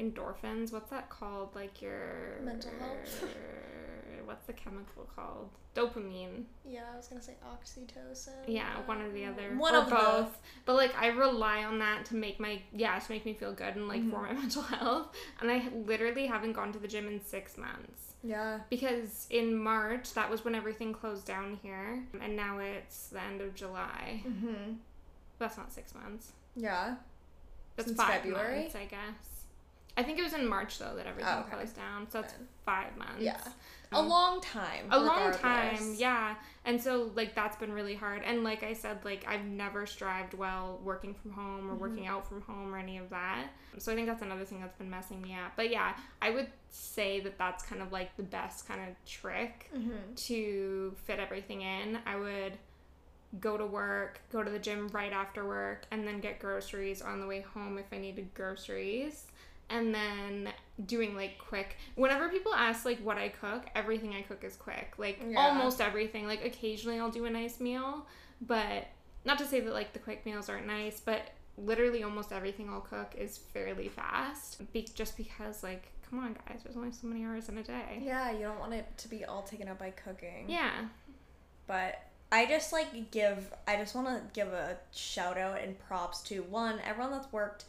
endorphins. What's that called? Like your Mental health. [LAUGHS] what's the chemical called? Dopamine. Yeah, I was gonna say oxytocin. Yeah, one or the other. One or of both. But like I rely on that to make my yeah, to make me feel good and like Mm-hmm. for my [LAUGHS] mental health. And I literally haven't gone to the gym in six months. Yeah. Because in March that was when everything closed down here. And now it's the end of July. Mm-hmm. That's not six months. Yeah. That's Since five February? months, I guess. I think it was in March though that everything Oh, okay. closed down. So that's five months. Yeah. a Um, long time. a long time yeah and so like that's been really hard and like i said like i've never strived well working from home or working Mm-hmm. out from home or any of that so i think that's another thing that's been messing me up but yeah i would say that that's kind of like the best kind of trick Mhm. to fit everything in i would go to work go to the gym right after work and then get groceries on the way home if i needed groceries and then doing like quick whenever people ask like what i cook everything i cook is quick like Yeah. almost everything like occasionally i'll do a nice meal but not to say that like the quick meals aren't nice but literally almost everything i'll cook is fairly fast be- just because like come on guys there's only so many hours in a day Yeah, you don't want it to be all taken up by cooking. yeah But I just like give I just want to give a shout out and props to one everyone that's worked.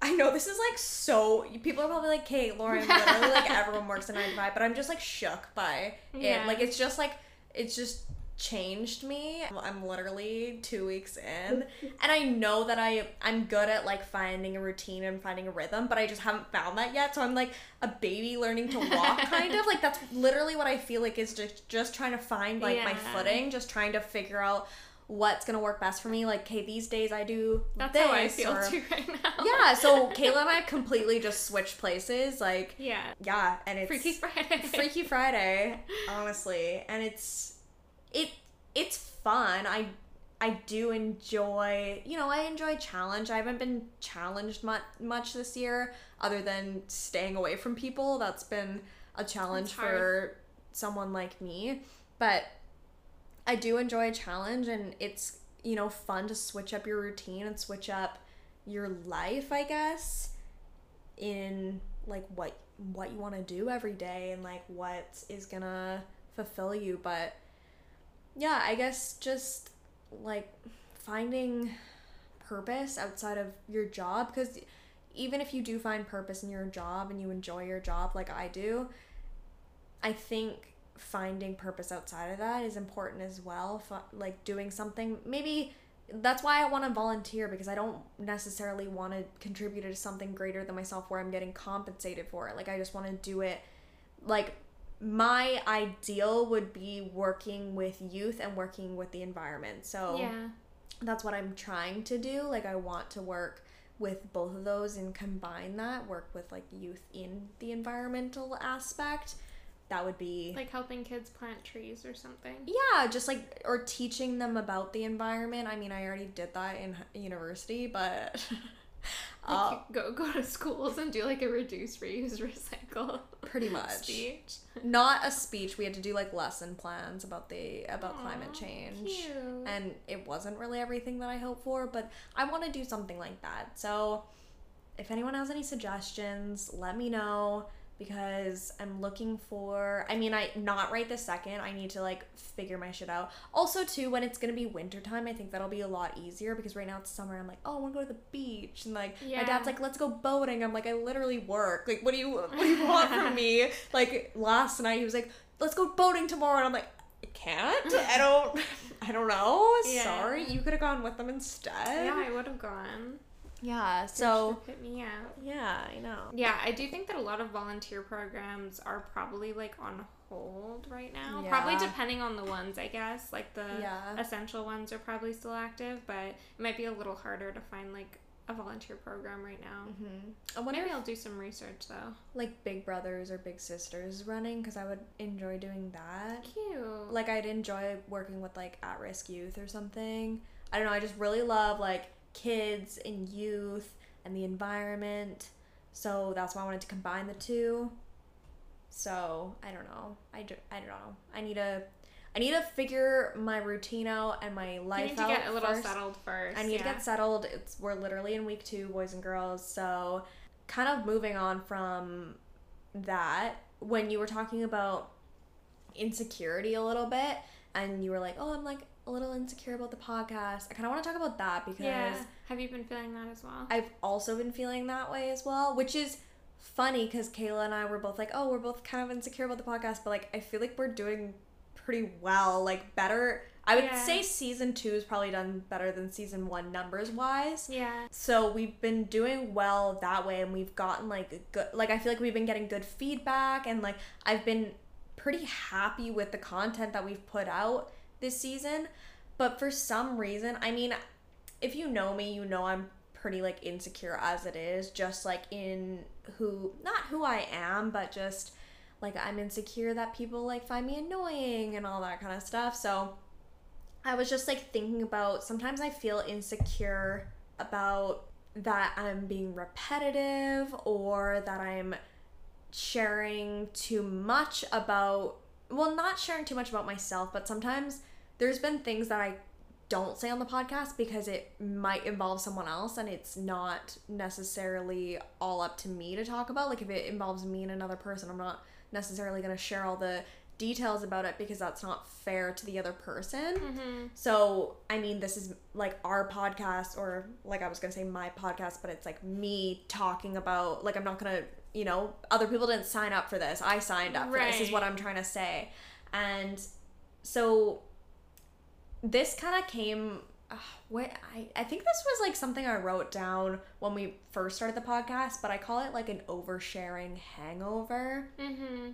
I know this is like so people are probably like, "Kate, Lauren, [LAUGHS] literally like everyone works a 9 to 5," but I'm just like shook by Yeah. it. Like it's just like it's just changed me. I'm literally 2 weeks in [LAUGHS] and I know that I I'm good at like finding a routine and finding a rhythm, but I just haven't found that yet. So I'm like a baby learning to walk [LAUGHS] kind of. Like that's literally what I feel like is just just trying to find like my footing, just trying to figure out what's gonna work best for me. Like, okay, these days I do that's this how i feel or- too right now [LAUGHS] Yeah, so Kayla and I completely just switched places. Like, yeah yeah, and it's freaky friday Freaky Friday, honestly, and it's it it's fun. I I do enjoy, you know, I enjoy challenge. I haven't been challenged much much this year other than staying away from people. That's been a challenge for someone like me, but I do enjoy a challenge and it's, you know, fun to switch up your routine and switch up your life, I guess, in like what what you want to do every day and like what is gonna fulfill you. But yeah i guess just like finding purpose outside of your job because even if you do find purpose in your job and you enjoy your job like i do i think finding purpose outside of that is important as well F- like doing something maybe that's why I want to volunteer because I don't necessarily want to contribute to something greater than myself where I'm getting compensated for it. Like I just want to do it like my ideal would be working with youth and working with the environment. So yeah that's what I'm trying to do. Like I want to work with both of those and combine that, work with like youth in the environmental aspect. That would be like helping kids plant trees or something yeah, just like or teaching them about the environment. I mean, I already did that in university, but uh, [LAUGHS] Like, [LAUGHS] go go to schools and do like a reduce, reuse, [LAUGHS] recycle. pretty much. Speech. Not a speech. We had to do like lesson plans about the about climate change. Cute. And it wasn't really everything that I hoped for, but I want to do something like that. So, if anyone has any suggestions, let me know because I'm looking for I mean I not right this second. I need to like figure my shit out. Also too when it's to be wintertime, I think that'll be a lot easier because right now it's summer. I'm like, "Oh, I want to go to the beach." And like my dad's like, "Let's go boating." I'm like, "I literally work. Like what do you what do you want from me?" [LAUGHS] Like last night he was like, "Let's go boating tomorrow." And I'm like, "I can't. I don't I don't know. [LAUGHS] Yeah. Sorry. You could have gone with them instead." yeah, I would have gone. Yeah, so should've me out. yeah, I know. Yeah, I do think that a lot of volunteer programs are probably like on hold right now. Yeah. Probably depending on the ones, I guess. Like the Yeah. essential ones are probably still active, but it might be a little harder to find like a volunteer program right now. hmm I wonder Maybe if I'll do some research though. like Big Brothers or Big Sisters running because I would enjoy doing that. Cute. Like I'd enjoy working with like at-risk youth or something. I don't know. I just really love like kids and youth and the environment. So that's why I wanted to combine the two. So I don't know. I, ju- I don't know. I need to I need to figure my routine out and my life. you need to out get a little first. settled first. I need to get settled. It's we're literally in week two, boys and girls. So, kind of moving on from that, when you were talking about insecurity a little bit, and you were like, "Oh, I'm like a little insecure about the podcast." I kind of want to talk about that because Yeah. Have you been feeling that as well? I've also been feeling that way as well, which is funny because Kayla and I were both like, "Oh, we're both kind of insecure about the podcast," but like I feel like we're doing pretty well. Like better I would Yeah. say season two is probably done better than season one numbers wise. Yeah. So we've been doing well that way, and we've gotten like good. Like I feel like we've been getting good feedback, and like I've been pretty happy with the content that we've put out this season. But for some reason, I mean, if you know me, you know I'm pretty like insecure as it is, just like in who not who I am, but just like I'm insecure that people like find me annoying and all that kind of stuff. So I was just like thinking about sometimes I feel insecure about that I'm being repetitive or that I'm sharing too much about well not sharing too much about myself but sometimes there's been things that I don't say on the podcast because it might involve someone else and it's not necessarily all up to me to talk about like if it involves me and another person I'm not necessarily going to share all the details about it because that's not fair to the other person Mm-hmm. so, I mean, this is like our podcast, or like I was gonna say my podcast, but it's like me talking about, like, I'm not gonna, you know, other people didn't sign up for this. I signed up for this, is what I'm trying to say. And so, this kind of came. Uh, what I, I think this was like something I wrote down when we first started the podcast, but I call it like an oversharing hangover. Mm-hmm.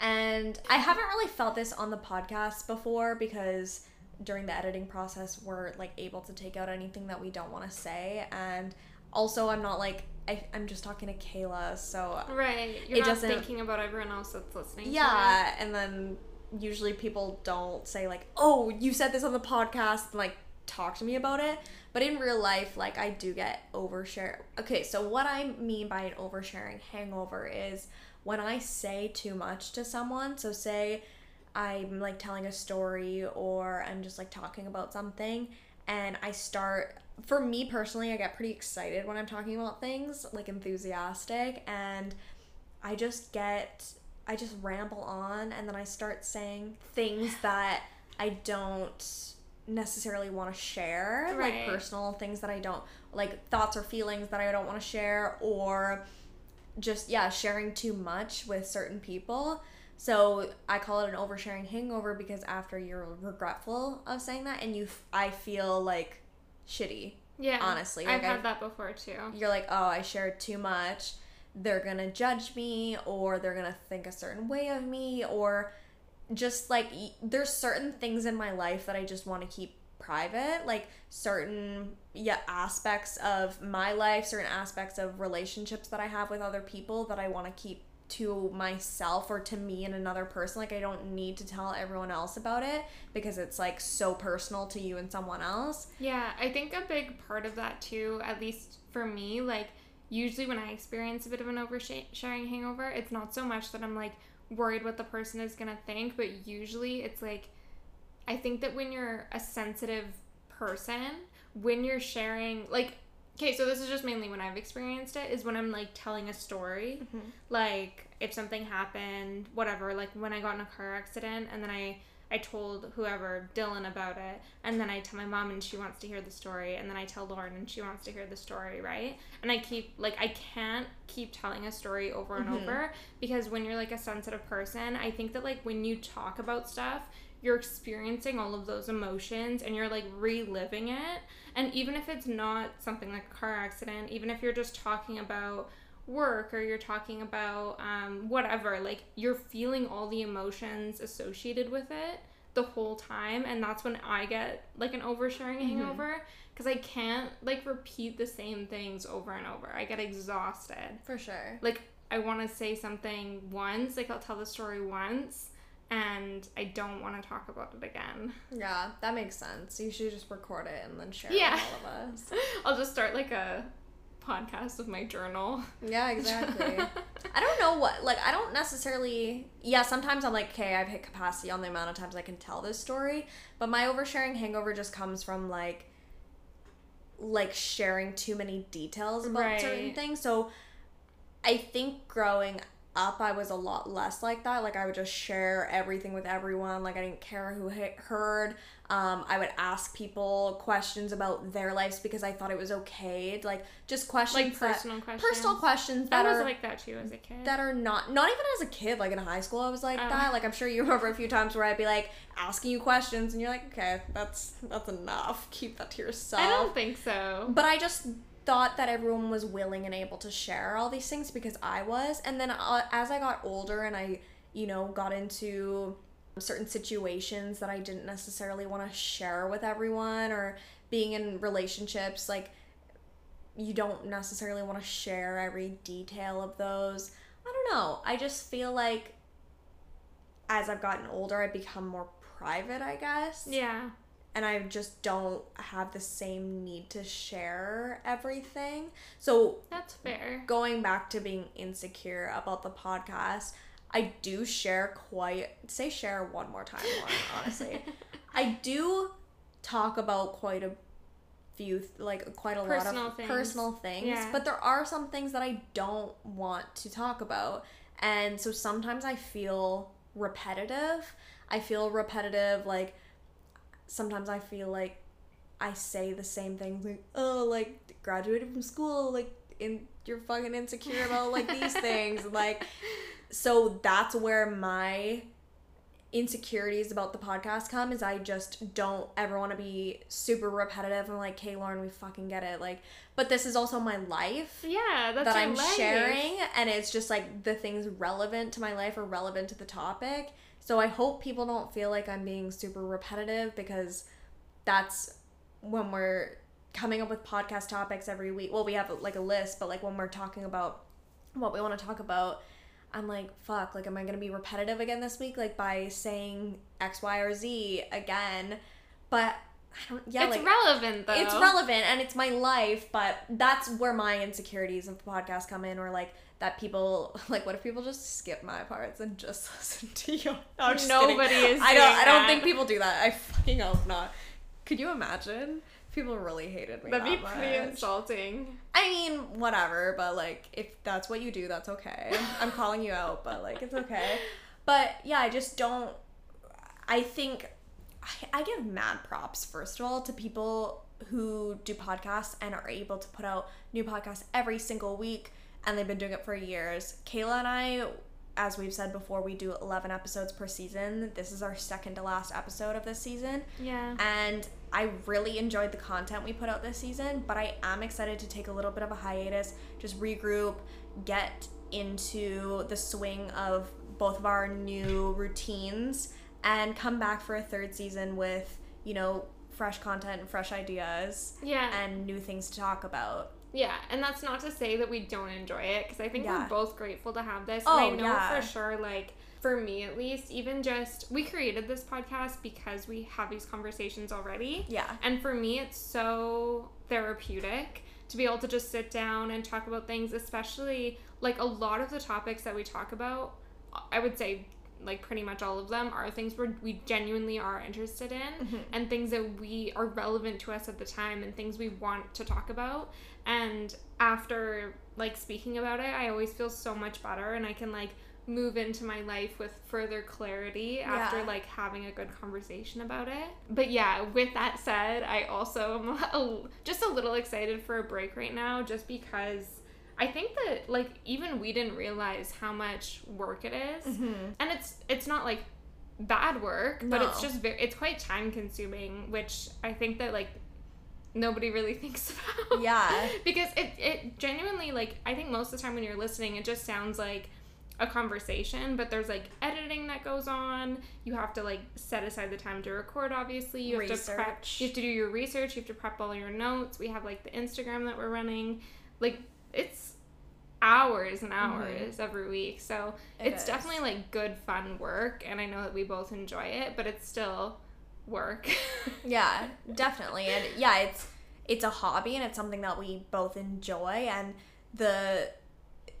And I haven't really felt this on the podcast before because during the editing process, we're like able to take out anything that we don't want to say. And also, I'm not like, I, I'm just talking to Kayla. So, Right. You're It not doesn't- thinking about everyone else that's listening. to yeah. And then usually people don't say, like, oh, you said this on the podcast, and like talk to me about it. But in real life, like, I do get overshare. Okay, so what I mean by an oversharing hangover is when I say too much to someone. So, say I'm like telling a story or I'm just like talking about something, and I start. For me personally, I get pretty excited when I'm talking about things, like enthusiastic, and I just get. I just ramble on, and then I start saying things that I don't necessarily want to share, Right. like personal things that I don't like thoughts or feelings that I don't want to share or just yeah, sharing too much with certain people. So I call it an oversharing hangover because after you're regretful of saying that and you f- I feel like shitty. Yeah. Honestly, I've had I've- that before too. You're like, "Oh, I shared too much." They're going to judge me or they're going to think a certain way of me or just like there's certain things in my life that I just want to keep private, like certain yeah aspects of my life, certain aspects of relationships that I have with other people that I want to keep to myself or to me and another person. Like I don't need to tell everyone else about it because it's like so personal to you and someone else. Yeah, I think a big part of that too, at least for me, like usually when I experience a bit of an oversharing hangover, it's not so much that I'm like worried what the person is gonna think, but usually it's like I think that when you're a sensitive person, when you're sharing like okay, so this is just mainly when I've experienced it, is when I'm like telling a story. Mm-hmm. Like if something happened, whatever, like when I got in a car accident and then I I told whoever, Dylan, about it, and then I tell my mom and she wants to hear the story, and then I tell Lauren and she wants to hear the story, right? And I keep, like, I can't keep telling a story over and Mhm. over because when you're like a sensitive person, I think that, like, when you talk about stuff, you're experiencing all of those emotions and you're like reliving it. And even if it's not something like a car accident, even if you're just talking about work or you're talking about um, whatever, like you're feeling all the emotions associated with it the whole time. And that's when I get like an oversharing Mhm. hangover because I can't like repeat the same things over and over. I get exhausted. For sure. Like, I want to say something once, like, I'll tell the story once. And I don't want to talk about it again. Yeah, that makes sense. You should just record it and then share Yeah. it with all of us. [LAUGHS] I'll just start like a podcast of my journal. Yeah, [LAUGHS] exactly. I don't know what like I don't necessarily yeah, sometimes I'm like, okay, I've hit capacity on the amount of times I can tell this story, but my oversharing hangover just comes from like like sharing too many details about certain things. So I think growing up, I was a lot less like that. Like I would just share everything with everyone. Like I didn't care who he- heard. Um, I would ask people questions about their lives because I thought it was okay. Like just questions, Like that- personal questions. personal questions I that was are like that too as a kid. that are not not even as a kid. Like in high school, I was like Oh. that. Like I'm sure you [LAUGHS] remember a few times where I'd be like asking you questions, and you're like, okay, that's that's enough. Keep that to yourself. I don't think so. But I just thought that everyone was willing and able to share all these things because I was. And then uh, as I got older and I, you know, got into certain situations that I didn't necessarily want to share with everyone or being in relationships, like, you don't necessarily want to share every detail of those. I don't know. I just feel like as I've gotten older, I've become more private, I guess Yeah. And I just don't have the same need to share everything. So, That's fair. going back to being insecure about the podcast, I do share quite say share one more time, Lauren, honestly. [LAUGHS] I do talk about quite a few like quite a Personal lot of things. personal things, Yeah. but there are some things that I don't want to talk about. And so sometimes I feel repetitive. I feel repetitive like sometimes I feel like I say the same things like, oh, like graduated from school, like in you're fucking insecure about like these [LAUGHS] things, like so that's where my insecurities about the podcast come is I just don't ever want to be super repetitive and like, hey Lauren, we fucking get it. Like, but this is also my life Yeah, that's that I'm life. sharing, and it's just like the things relevant to my life or relevant to the topic. So I hope people don't feel like I'm being super repetitive because that's when we're coming up with podcast topics every week. Well, we have like a list, but like when we're talking about what we want to talk about, I'm like, fuck, like, am I gonna be repetitive again this week? Like by saying X, Y, or Z again. But I don't, yeah, it's like, relevant though. it's relevant and it's my life, but that's where my insecurities of the podcast come in, or like that people [LAUGHS] like what if people just skip my parts and just [LAUGHS] listen to you? No, I'm just Nobody kidding. is I don't. I don't that. think people do that. I [LAUGHS] fucking hope not. Could you imagine? People really hated me. That'd be that pretty insulting. I mean, whatever, but like if that's what you do, that's okay. I'm calling you out, but like it's okay. But yeah, I just don't I think I, I give mad props first of all to people who do podcasts and are able to put out new podcasts every single week and they've been doing it for years. Kayla and I as we've said before, we do 11 episodes per season. This is our second to last episode of this season Yeah. and I really enjoyed the content we put out this season, but I am excited to take a little bit of a hiatus, just regroup, get into the swing of both of our new routines, and come back for a third season with, you know, fresh content and fresh ideas Yeah. and new things to talk about. Yeah, and that's not to say that we don't enjoy it because I think Yeah. we're both grateful to have this. Oh, and I oh, know yeah. for sure, like, for me at least, even just we created this podcast because we have these conversations already. Yeah. And for me, it's so therapeutic to be able to just sit down and talk about things, especially like a lot of the topics that we talk about, I would say like pretty much all of them are things where we genuinely are interested in Mm-hmm. and things that we are relevant to us at the time and things we want to talk about and after like speaking about it i always feel so much better and i can like move into my life with further clarity after Yeah. like having a good conversation about it but yeah with that said i also am [LAUGHS] a, just a little excited for a break right now just because I think that like even we didn't realize how much work it is. Mm-hmm. and it's it's not like bad work, but it's just very it's quite time consuming, which I think that like nobody really [LAUGHS] thinks about. Yeah. [LAUGHS] because it it genuinely like I think most of the time when you're listening, it just sounds like a conversation, but there's like editing that goes on. You have to like set aside the time to record. Obviously, you have to prep. Research. You have to do your research. You have to prep all your notes. We have like the Instagram that we're running. Like it's hours and hours every week. So Mm-hmm. It it's is. definitely like good fun work, and I know that we both enjoy it, but it's still work. [LAUGHS] Yeah, definitely. And yeah, it's it's a hobby and it's something that we both enjoy and the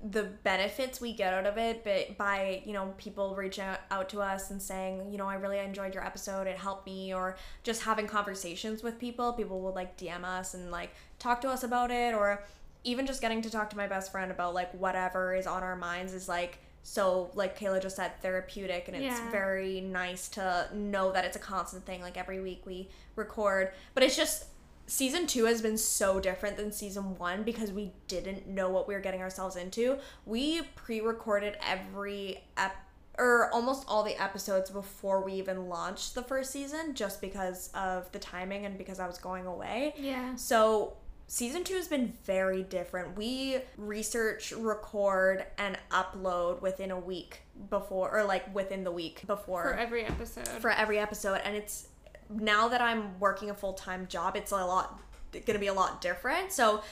the benefits we get out of it but by you know people reaching out to us and saying you know i really enjoyed your episode it helped me or just having conversations with people people will like dm us and like talk to us about it or even just getting to talk to my best friend about like whatever is on our minds is like so like Kayla just said, therapeutic, and it's Yeah. very nice to know that it's a constant thing. Like every week we record, but it's just season two has been so different than season one because we didn't know what we were getting ourselves into. We pre-recorded every ep or almost all the episodes before we even launched the first season, just because of the timing and because I was going away. Yeah. So season two has been very different. We research, record, and upload within a week before, or like within the week before For every episode. for every episode. And it's now that I'm working a full time job, it's a lot gonna be a lot different. So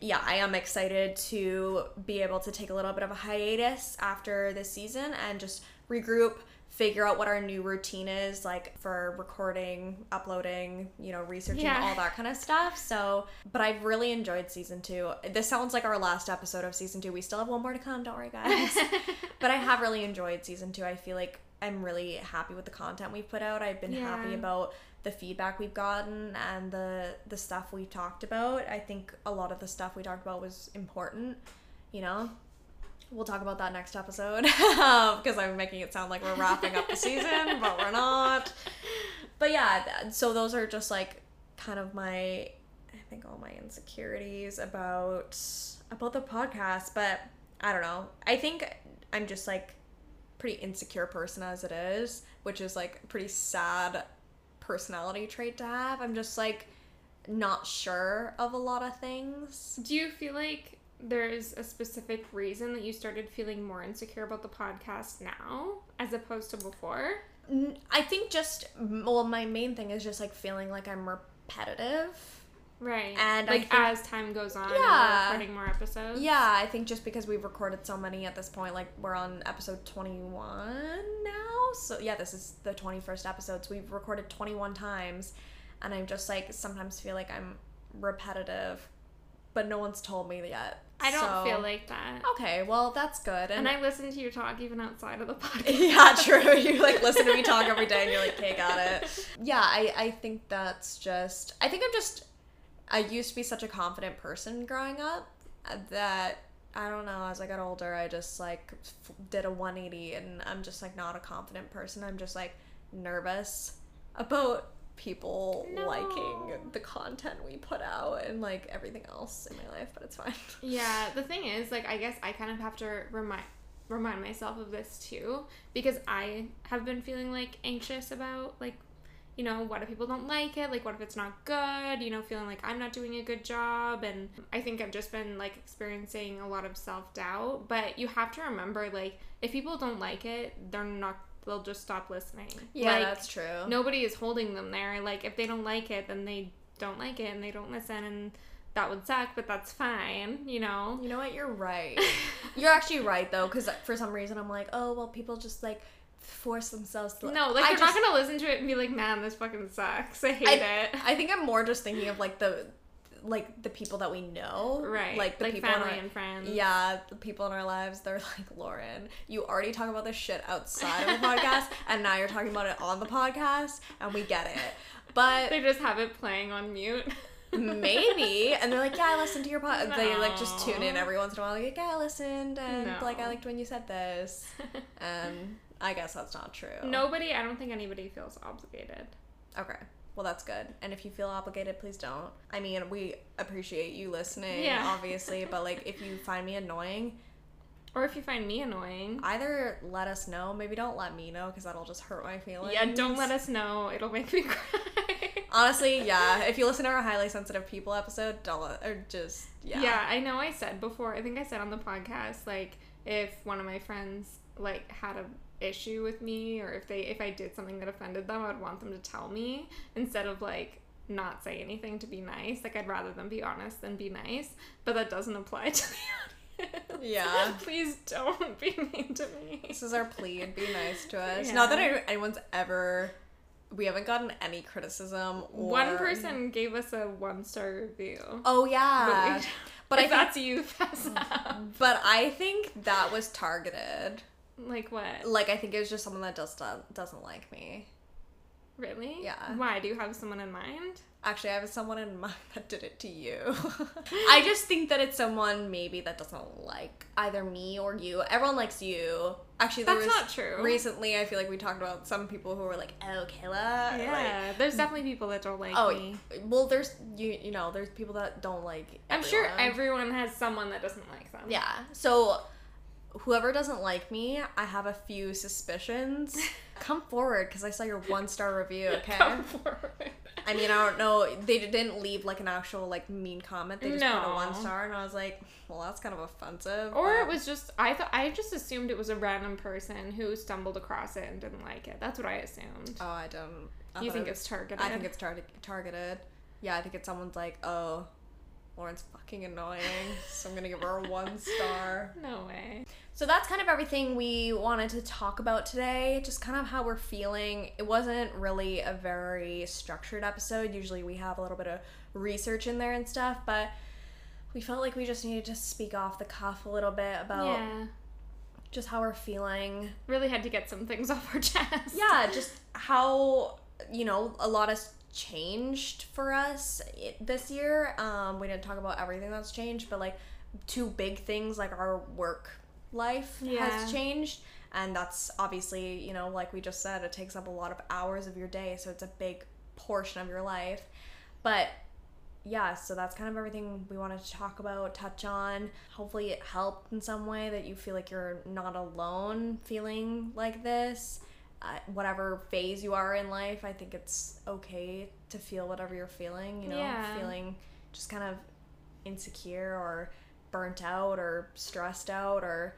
yeah, I am excited to be able to take a little bit of a hiatus after this season and just regroup, figure out what our new routine is like for recording, uploading, you know, researching Yeah. all that kind of stuff. So, but I've really enjoyed season 2. This sounds like our last episode of season 2. We still have one more to come, don't worry guys. [LAUGHS] but I have really enjoyed season 2. I feel like I'm really happy with the content we've put out. I've been happy about the feedback we've gotten and the the stuff we talked about. I think a lot of the stuff we talked about was important, you know. We'll talk about that next episode [LAUGHS] um, because I'm making it sound like we're wrapping up the season, but we're not. But yeah, so those are just like kind of my I think all my insecurities about about the podcast, but I don't know. I think I'm just like pretty insecure person as it is, which is like pretty sad personality trait to have. I'm just like not sure of a lot of things. Do you feel like there's a specific reason that you started feeling more insecure about the podcast now as opposed to before? I think just well, my main thing is just like feeling like I'm repetitive. Right. And like think- as time goes on, and Yeah. we're recording more episodes. Yeah, I think just because we've recorded so many at this point, like we're on episode 21 now. So yeah, this is the 21st episode. So we've recorded 21 times. And I'm just like, sometimes feel like I'm repetitive, but no one's told me yet. I don't So- feel like that. Okay, well, that's good. And I listen to you talk even outside of the [LAUGHS] podcast. [LAUGHS] yeah, true. You like listen to me talk every day and you're like, okay, got it. Yeah, I, I think that's just, I think I'm just, I used to be such a confident person growing up that, I don't know, as I got older, I just like f- did a 180 and I'm just like not a confident person. I'm just like nervous about people No. liking the content we put out and like everything else in my life, but it's fine. [LAUGHS] Yeah, the thing is, like, I guess I kind of have to remind remind myself of this too because I have been feeling like anxious about like, you know, what if people don't like it? Like, what if it's not good? You know, feeling like I'm not doing a good job, and I think I've just been like experiencing a lot of self doubt. But you have to remember, like, if people don't like it, they're not. They'll just stop listening. Yeah, like, that's true. nobody is holding them there. Like if they don't like it, then they don't like it and they don't listen and that would suck, but that's fine, you know. You know what? You're right. [LAUGHS] You're actually right though, because for some reason I'm like, oh well, people just like force themselves to. No, like I you're just, not gonna listen to it and be like, man, this fucking sucks. I hate I, it. I think I'm more just thinking of like the, like the people that we know, Right. Like the like people family our, and friends. Yeah, the people in our lives. They're [LAUGHS] like, Lauren, you already talk about this shit outside of the podcast, [LAUGHS] and now you're talking about it on the podcast, and we get it. But They just have it playing on mute. maybe and they're like yeah i listened to your pod they like just tune in every once in a while like yeah i listened and like i liked when you said this and [LAUGHS] um, i guess that's not true Nobody, I don't think anybody feels obligated. okay well that's good and if you feel obligated please don't i mean we appreciate you listening Yeah. [LAUGHS] obviously but like if you find me annoying Or if you find me annoying. either let us know maybe don't let me know because that'll just hurt my feelings Yeah, don't let us know. It'll make me [LAUGHS] cry. honestly yeah if you listen to our highly sensitive people episode don't or just yeah Yeah. I know I said before, I think I said on the podcast, like, if one of my friends, like, had a issue with me or if they if I did something that offended them, I would want them to tell me instead of like not say anything to be nice. Like I'd rather them be honest than be nice. But that doesn't apply [LAUGHS] to the audience. Yeah. [LAUGHS] Please don't be mean to me. This is our plea and be nice to us. Yeah. Not that I- anyone's ever. We haven't gotten any criticism. Or... One person gave us a one star review. Oh yeah, But, but [LAUGHS] if I think, that's you, pass but I think that was targeted. Like what? Like I think it was just someone that just do- doesn't like me. Really? Yeah. Why? Do you have someone in mind? Actually, I have someone in [LAUGHS] mind that did it to you. [LAUGHS] I just think that it's someone maybe that doesn't like either me or you. Everyone likes you. Actually, there That's was not true. recently. I feel like we talked about some people who were like, "Oh, Kayla." Yeah, there's definitely people that don't like Like, oh, me. well, there's you. You know, there's people that don't like. I'm sure everyone. everyone has someone that doesn't like them. Yeah. So, whoever doesn't like me, I have a few suspicions. [LAUGHS] Come forward because I saw your one star review. [LAUGHS] Okay. Come forward. I mean, I don't know. They didn't leave like an actual like mean comment. They just put a one star, and I was like, well, that's kind of offensive. Or it was just I thought I just assumed it was a random person who stumbled across it and didn't like it. That's what I assumed. Oh, I don't. I you think it- it's targeted? I think it's tar- targeted. Yeah, I think it's someone's like, oh, Lauren's fucking annoying, so I'm gonna give her a one star. [LAUGHS] no way. So that's kind of everything we wanted to talk about today. Just kind of how we're feeling. It wasn't really a very structured episode. Usually we have a little bit of research in there and stuff, but we felt like we just needed to speak off the cuff a little bit about Yeah. just how we're feeling. Really had to get some things [LAUGHS] off our chest. Yeah, just how, you know, a lot has changed for us this year. Um, we didn't talk about everything that's changed, but like two big things like our work life Yeah. has changed. And that's obviously, you know, like we just said, it takes up a lot of hours of your day. So it's a big portion of your life. But yeah, so that's kind of everything we wanted to talk about, touch on. Hopefully, it helped in some way that you feel like you're not alone feeling like this. Uh, whatever phase you are in life, I think it's okay to feel whatever you're feeling, you know, Yeah. feeling just kind of insecure or burnt out or stressed out or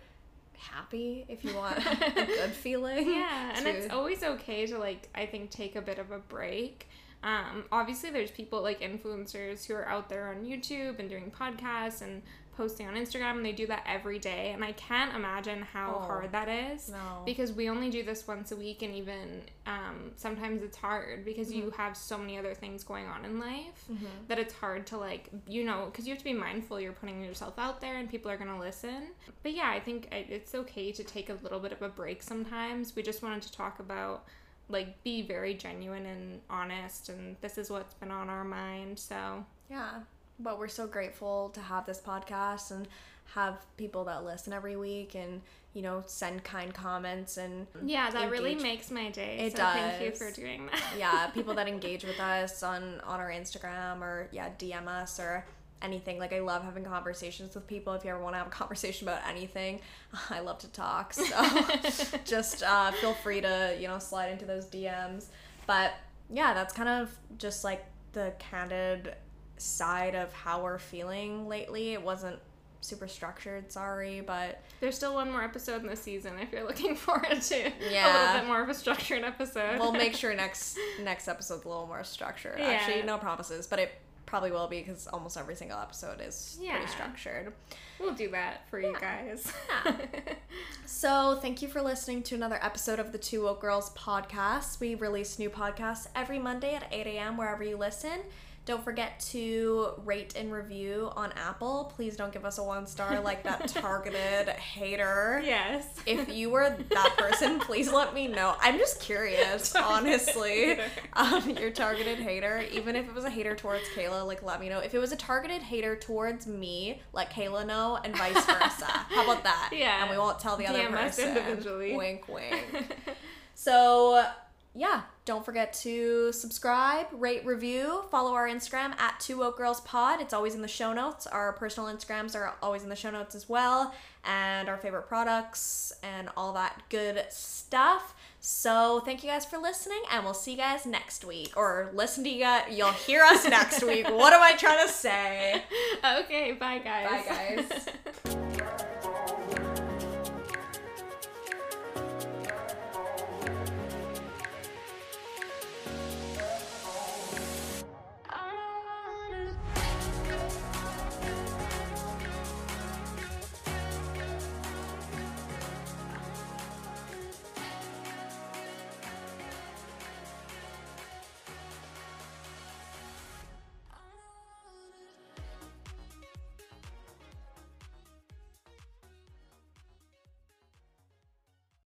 happy if you want a [LAUGHS] good feeling. Yeah, and it's always okay to like I think take a bit of a break. Um, obviously, there's people like influencers who are out there on YouTube and doing podcasts and posting on Instagram, and they do that every day. And I can't imagine how Oh. hard that is no. because we only do this once a week, and even um, sometimes it's hard because you have so many other things going on in life Mhm. that it's hard to like you know because you have to be mindful you're putting yourself out there and people are going to listen but yeah i think it's okay to take a little bit of a break sometimes we just wanted to talk about like be very genuine and honest and this is what's been on our mind so Yeah, but we're so grateful to have this podcast and have people that listen every week and you know send kind comments and yeah that really makes my day It so thank you for doing that. [LAUGHS] Yeah [LAUGHS] people that engage with us on on our Instagram or yeah DM us or anything. Like I love having conversations with people. If you ever want to have a [LAUGHS] conversation about anything I love to talk. So just uh, feel free to you know slide into those DMs but yeah that's kind of just like the candid side of how we're feeling lately it wasn't super structured sorry but there's still one more episode in the season if you're [LAUGHS] looking forward to yeah. a little bit more of a structured episode we'll make [LAUGHS] sure next next episode's a little more structured. Yeah. Actually, no promises, but it probably will be because almost every single episode is Yeah. pretty structured. we'll do that for you guys Yeah. [LAUGHS] So, thank you for listening to another episode of the Two Woke Girls podcast. We release new podcasts every Monday at 8 a.m. wherever you listen. Don't forget to rate and review on Apple. Please don't give us a one star like that [LAUGHS] targeted hater. yes If you were that person, please let me know. I'm just curious, [LAUGHS] honestly. Um, your targeted hater, even if it was a hater towards Kayla, like let me know. If it was a targeted hater towards me, let Kayla know, and vice versa. [LAUGHS] How about that? Yeah. And we won't tell the other DM us person. individually. Wink, wink. So, yeah, don't forget to subscribe, rate, review, follow our Instagram at Two Woke Girls Pod. It's always in the show notes. Our personal Instagrams are always in the show notes as well, and our favorite products and all that good stuff. So, thank you guys for listening, and we'll see you guys next week. Or listen to you guys, you'll hear us [LAUGHS] next week. What am I trying to say? [LAUGHS] okay, bye guys. Bye, guys. [LAUGHS]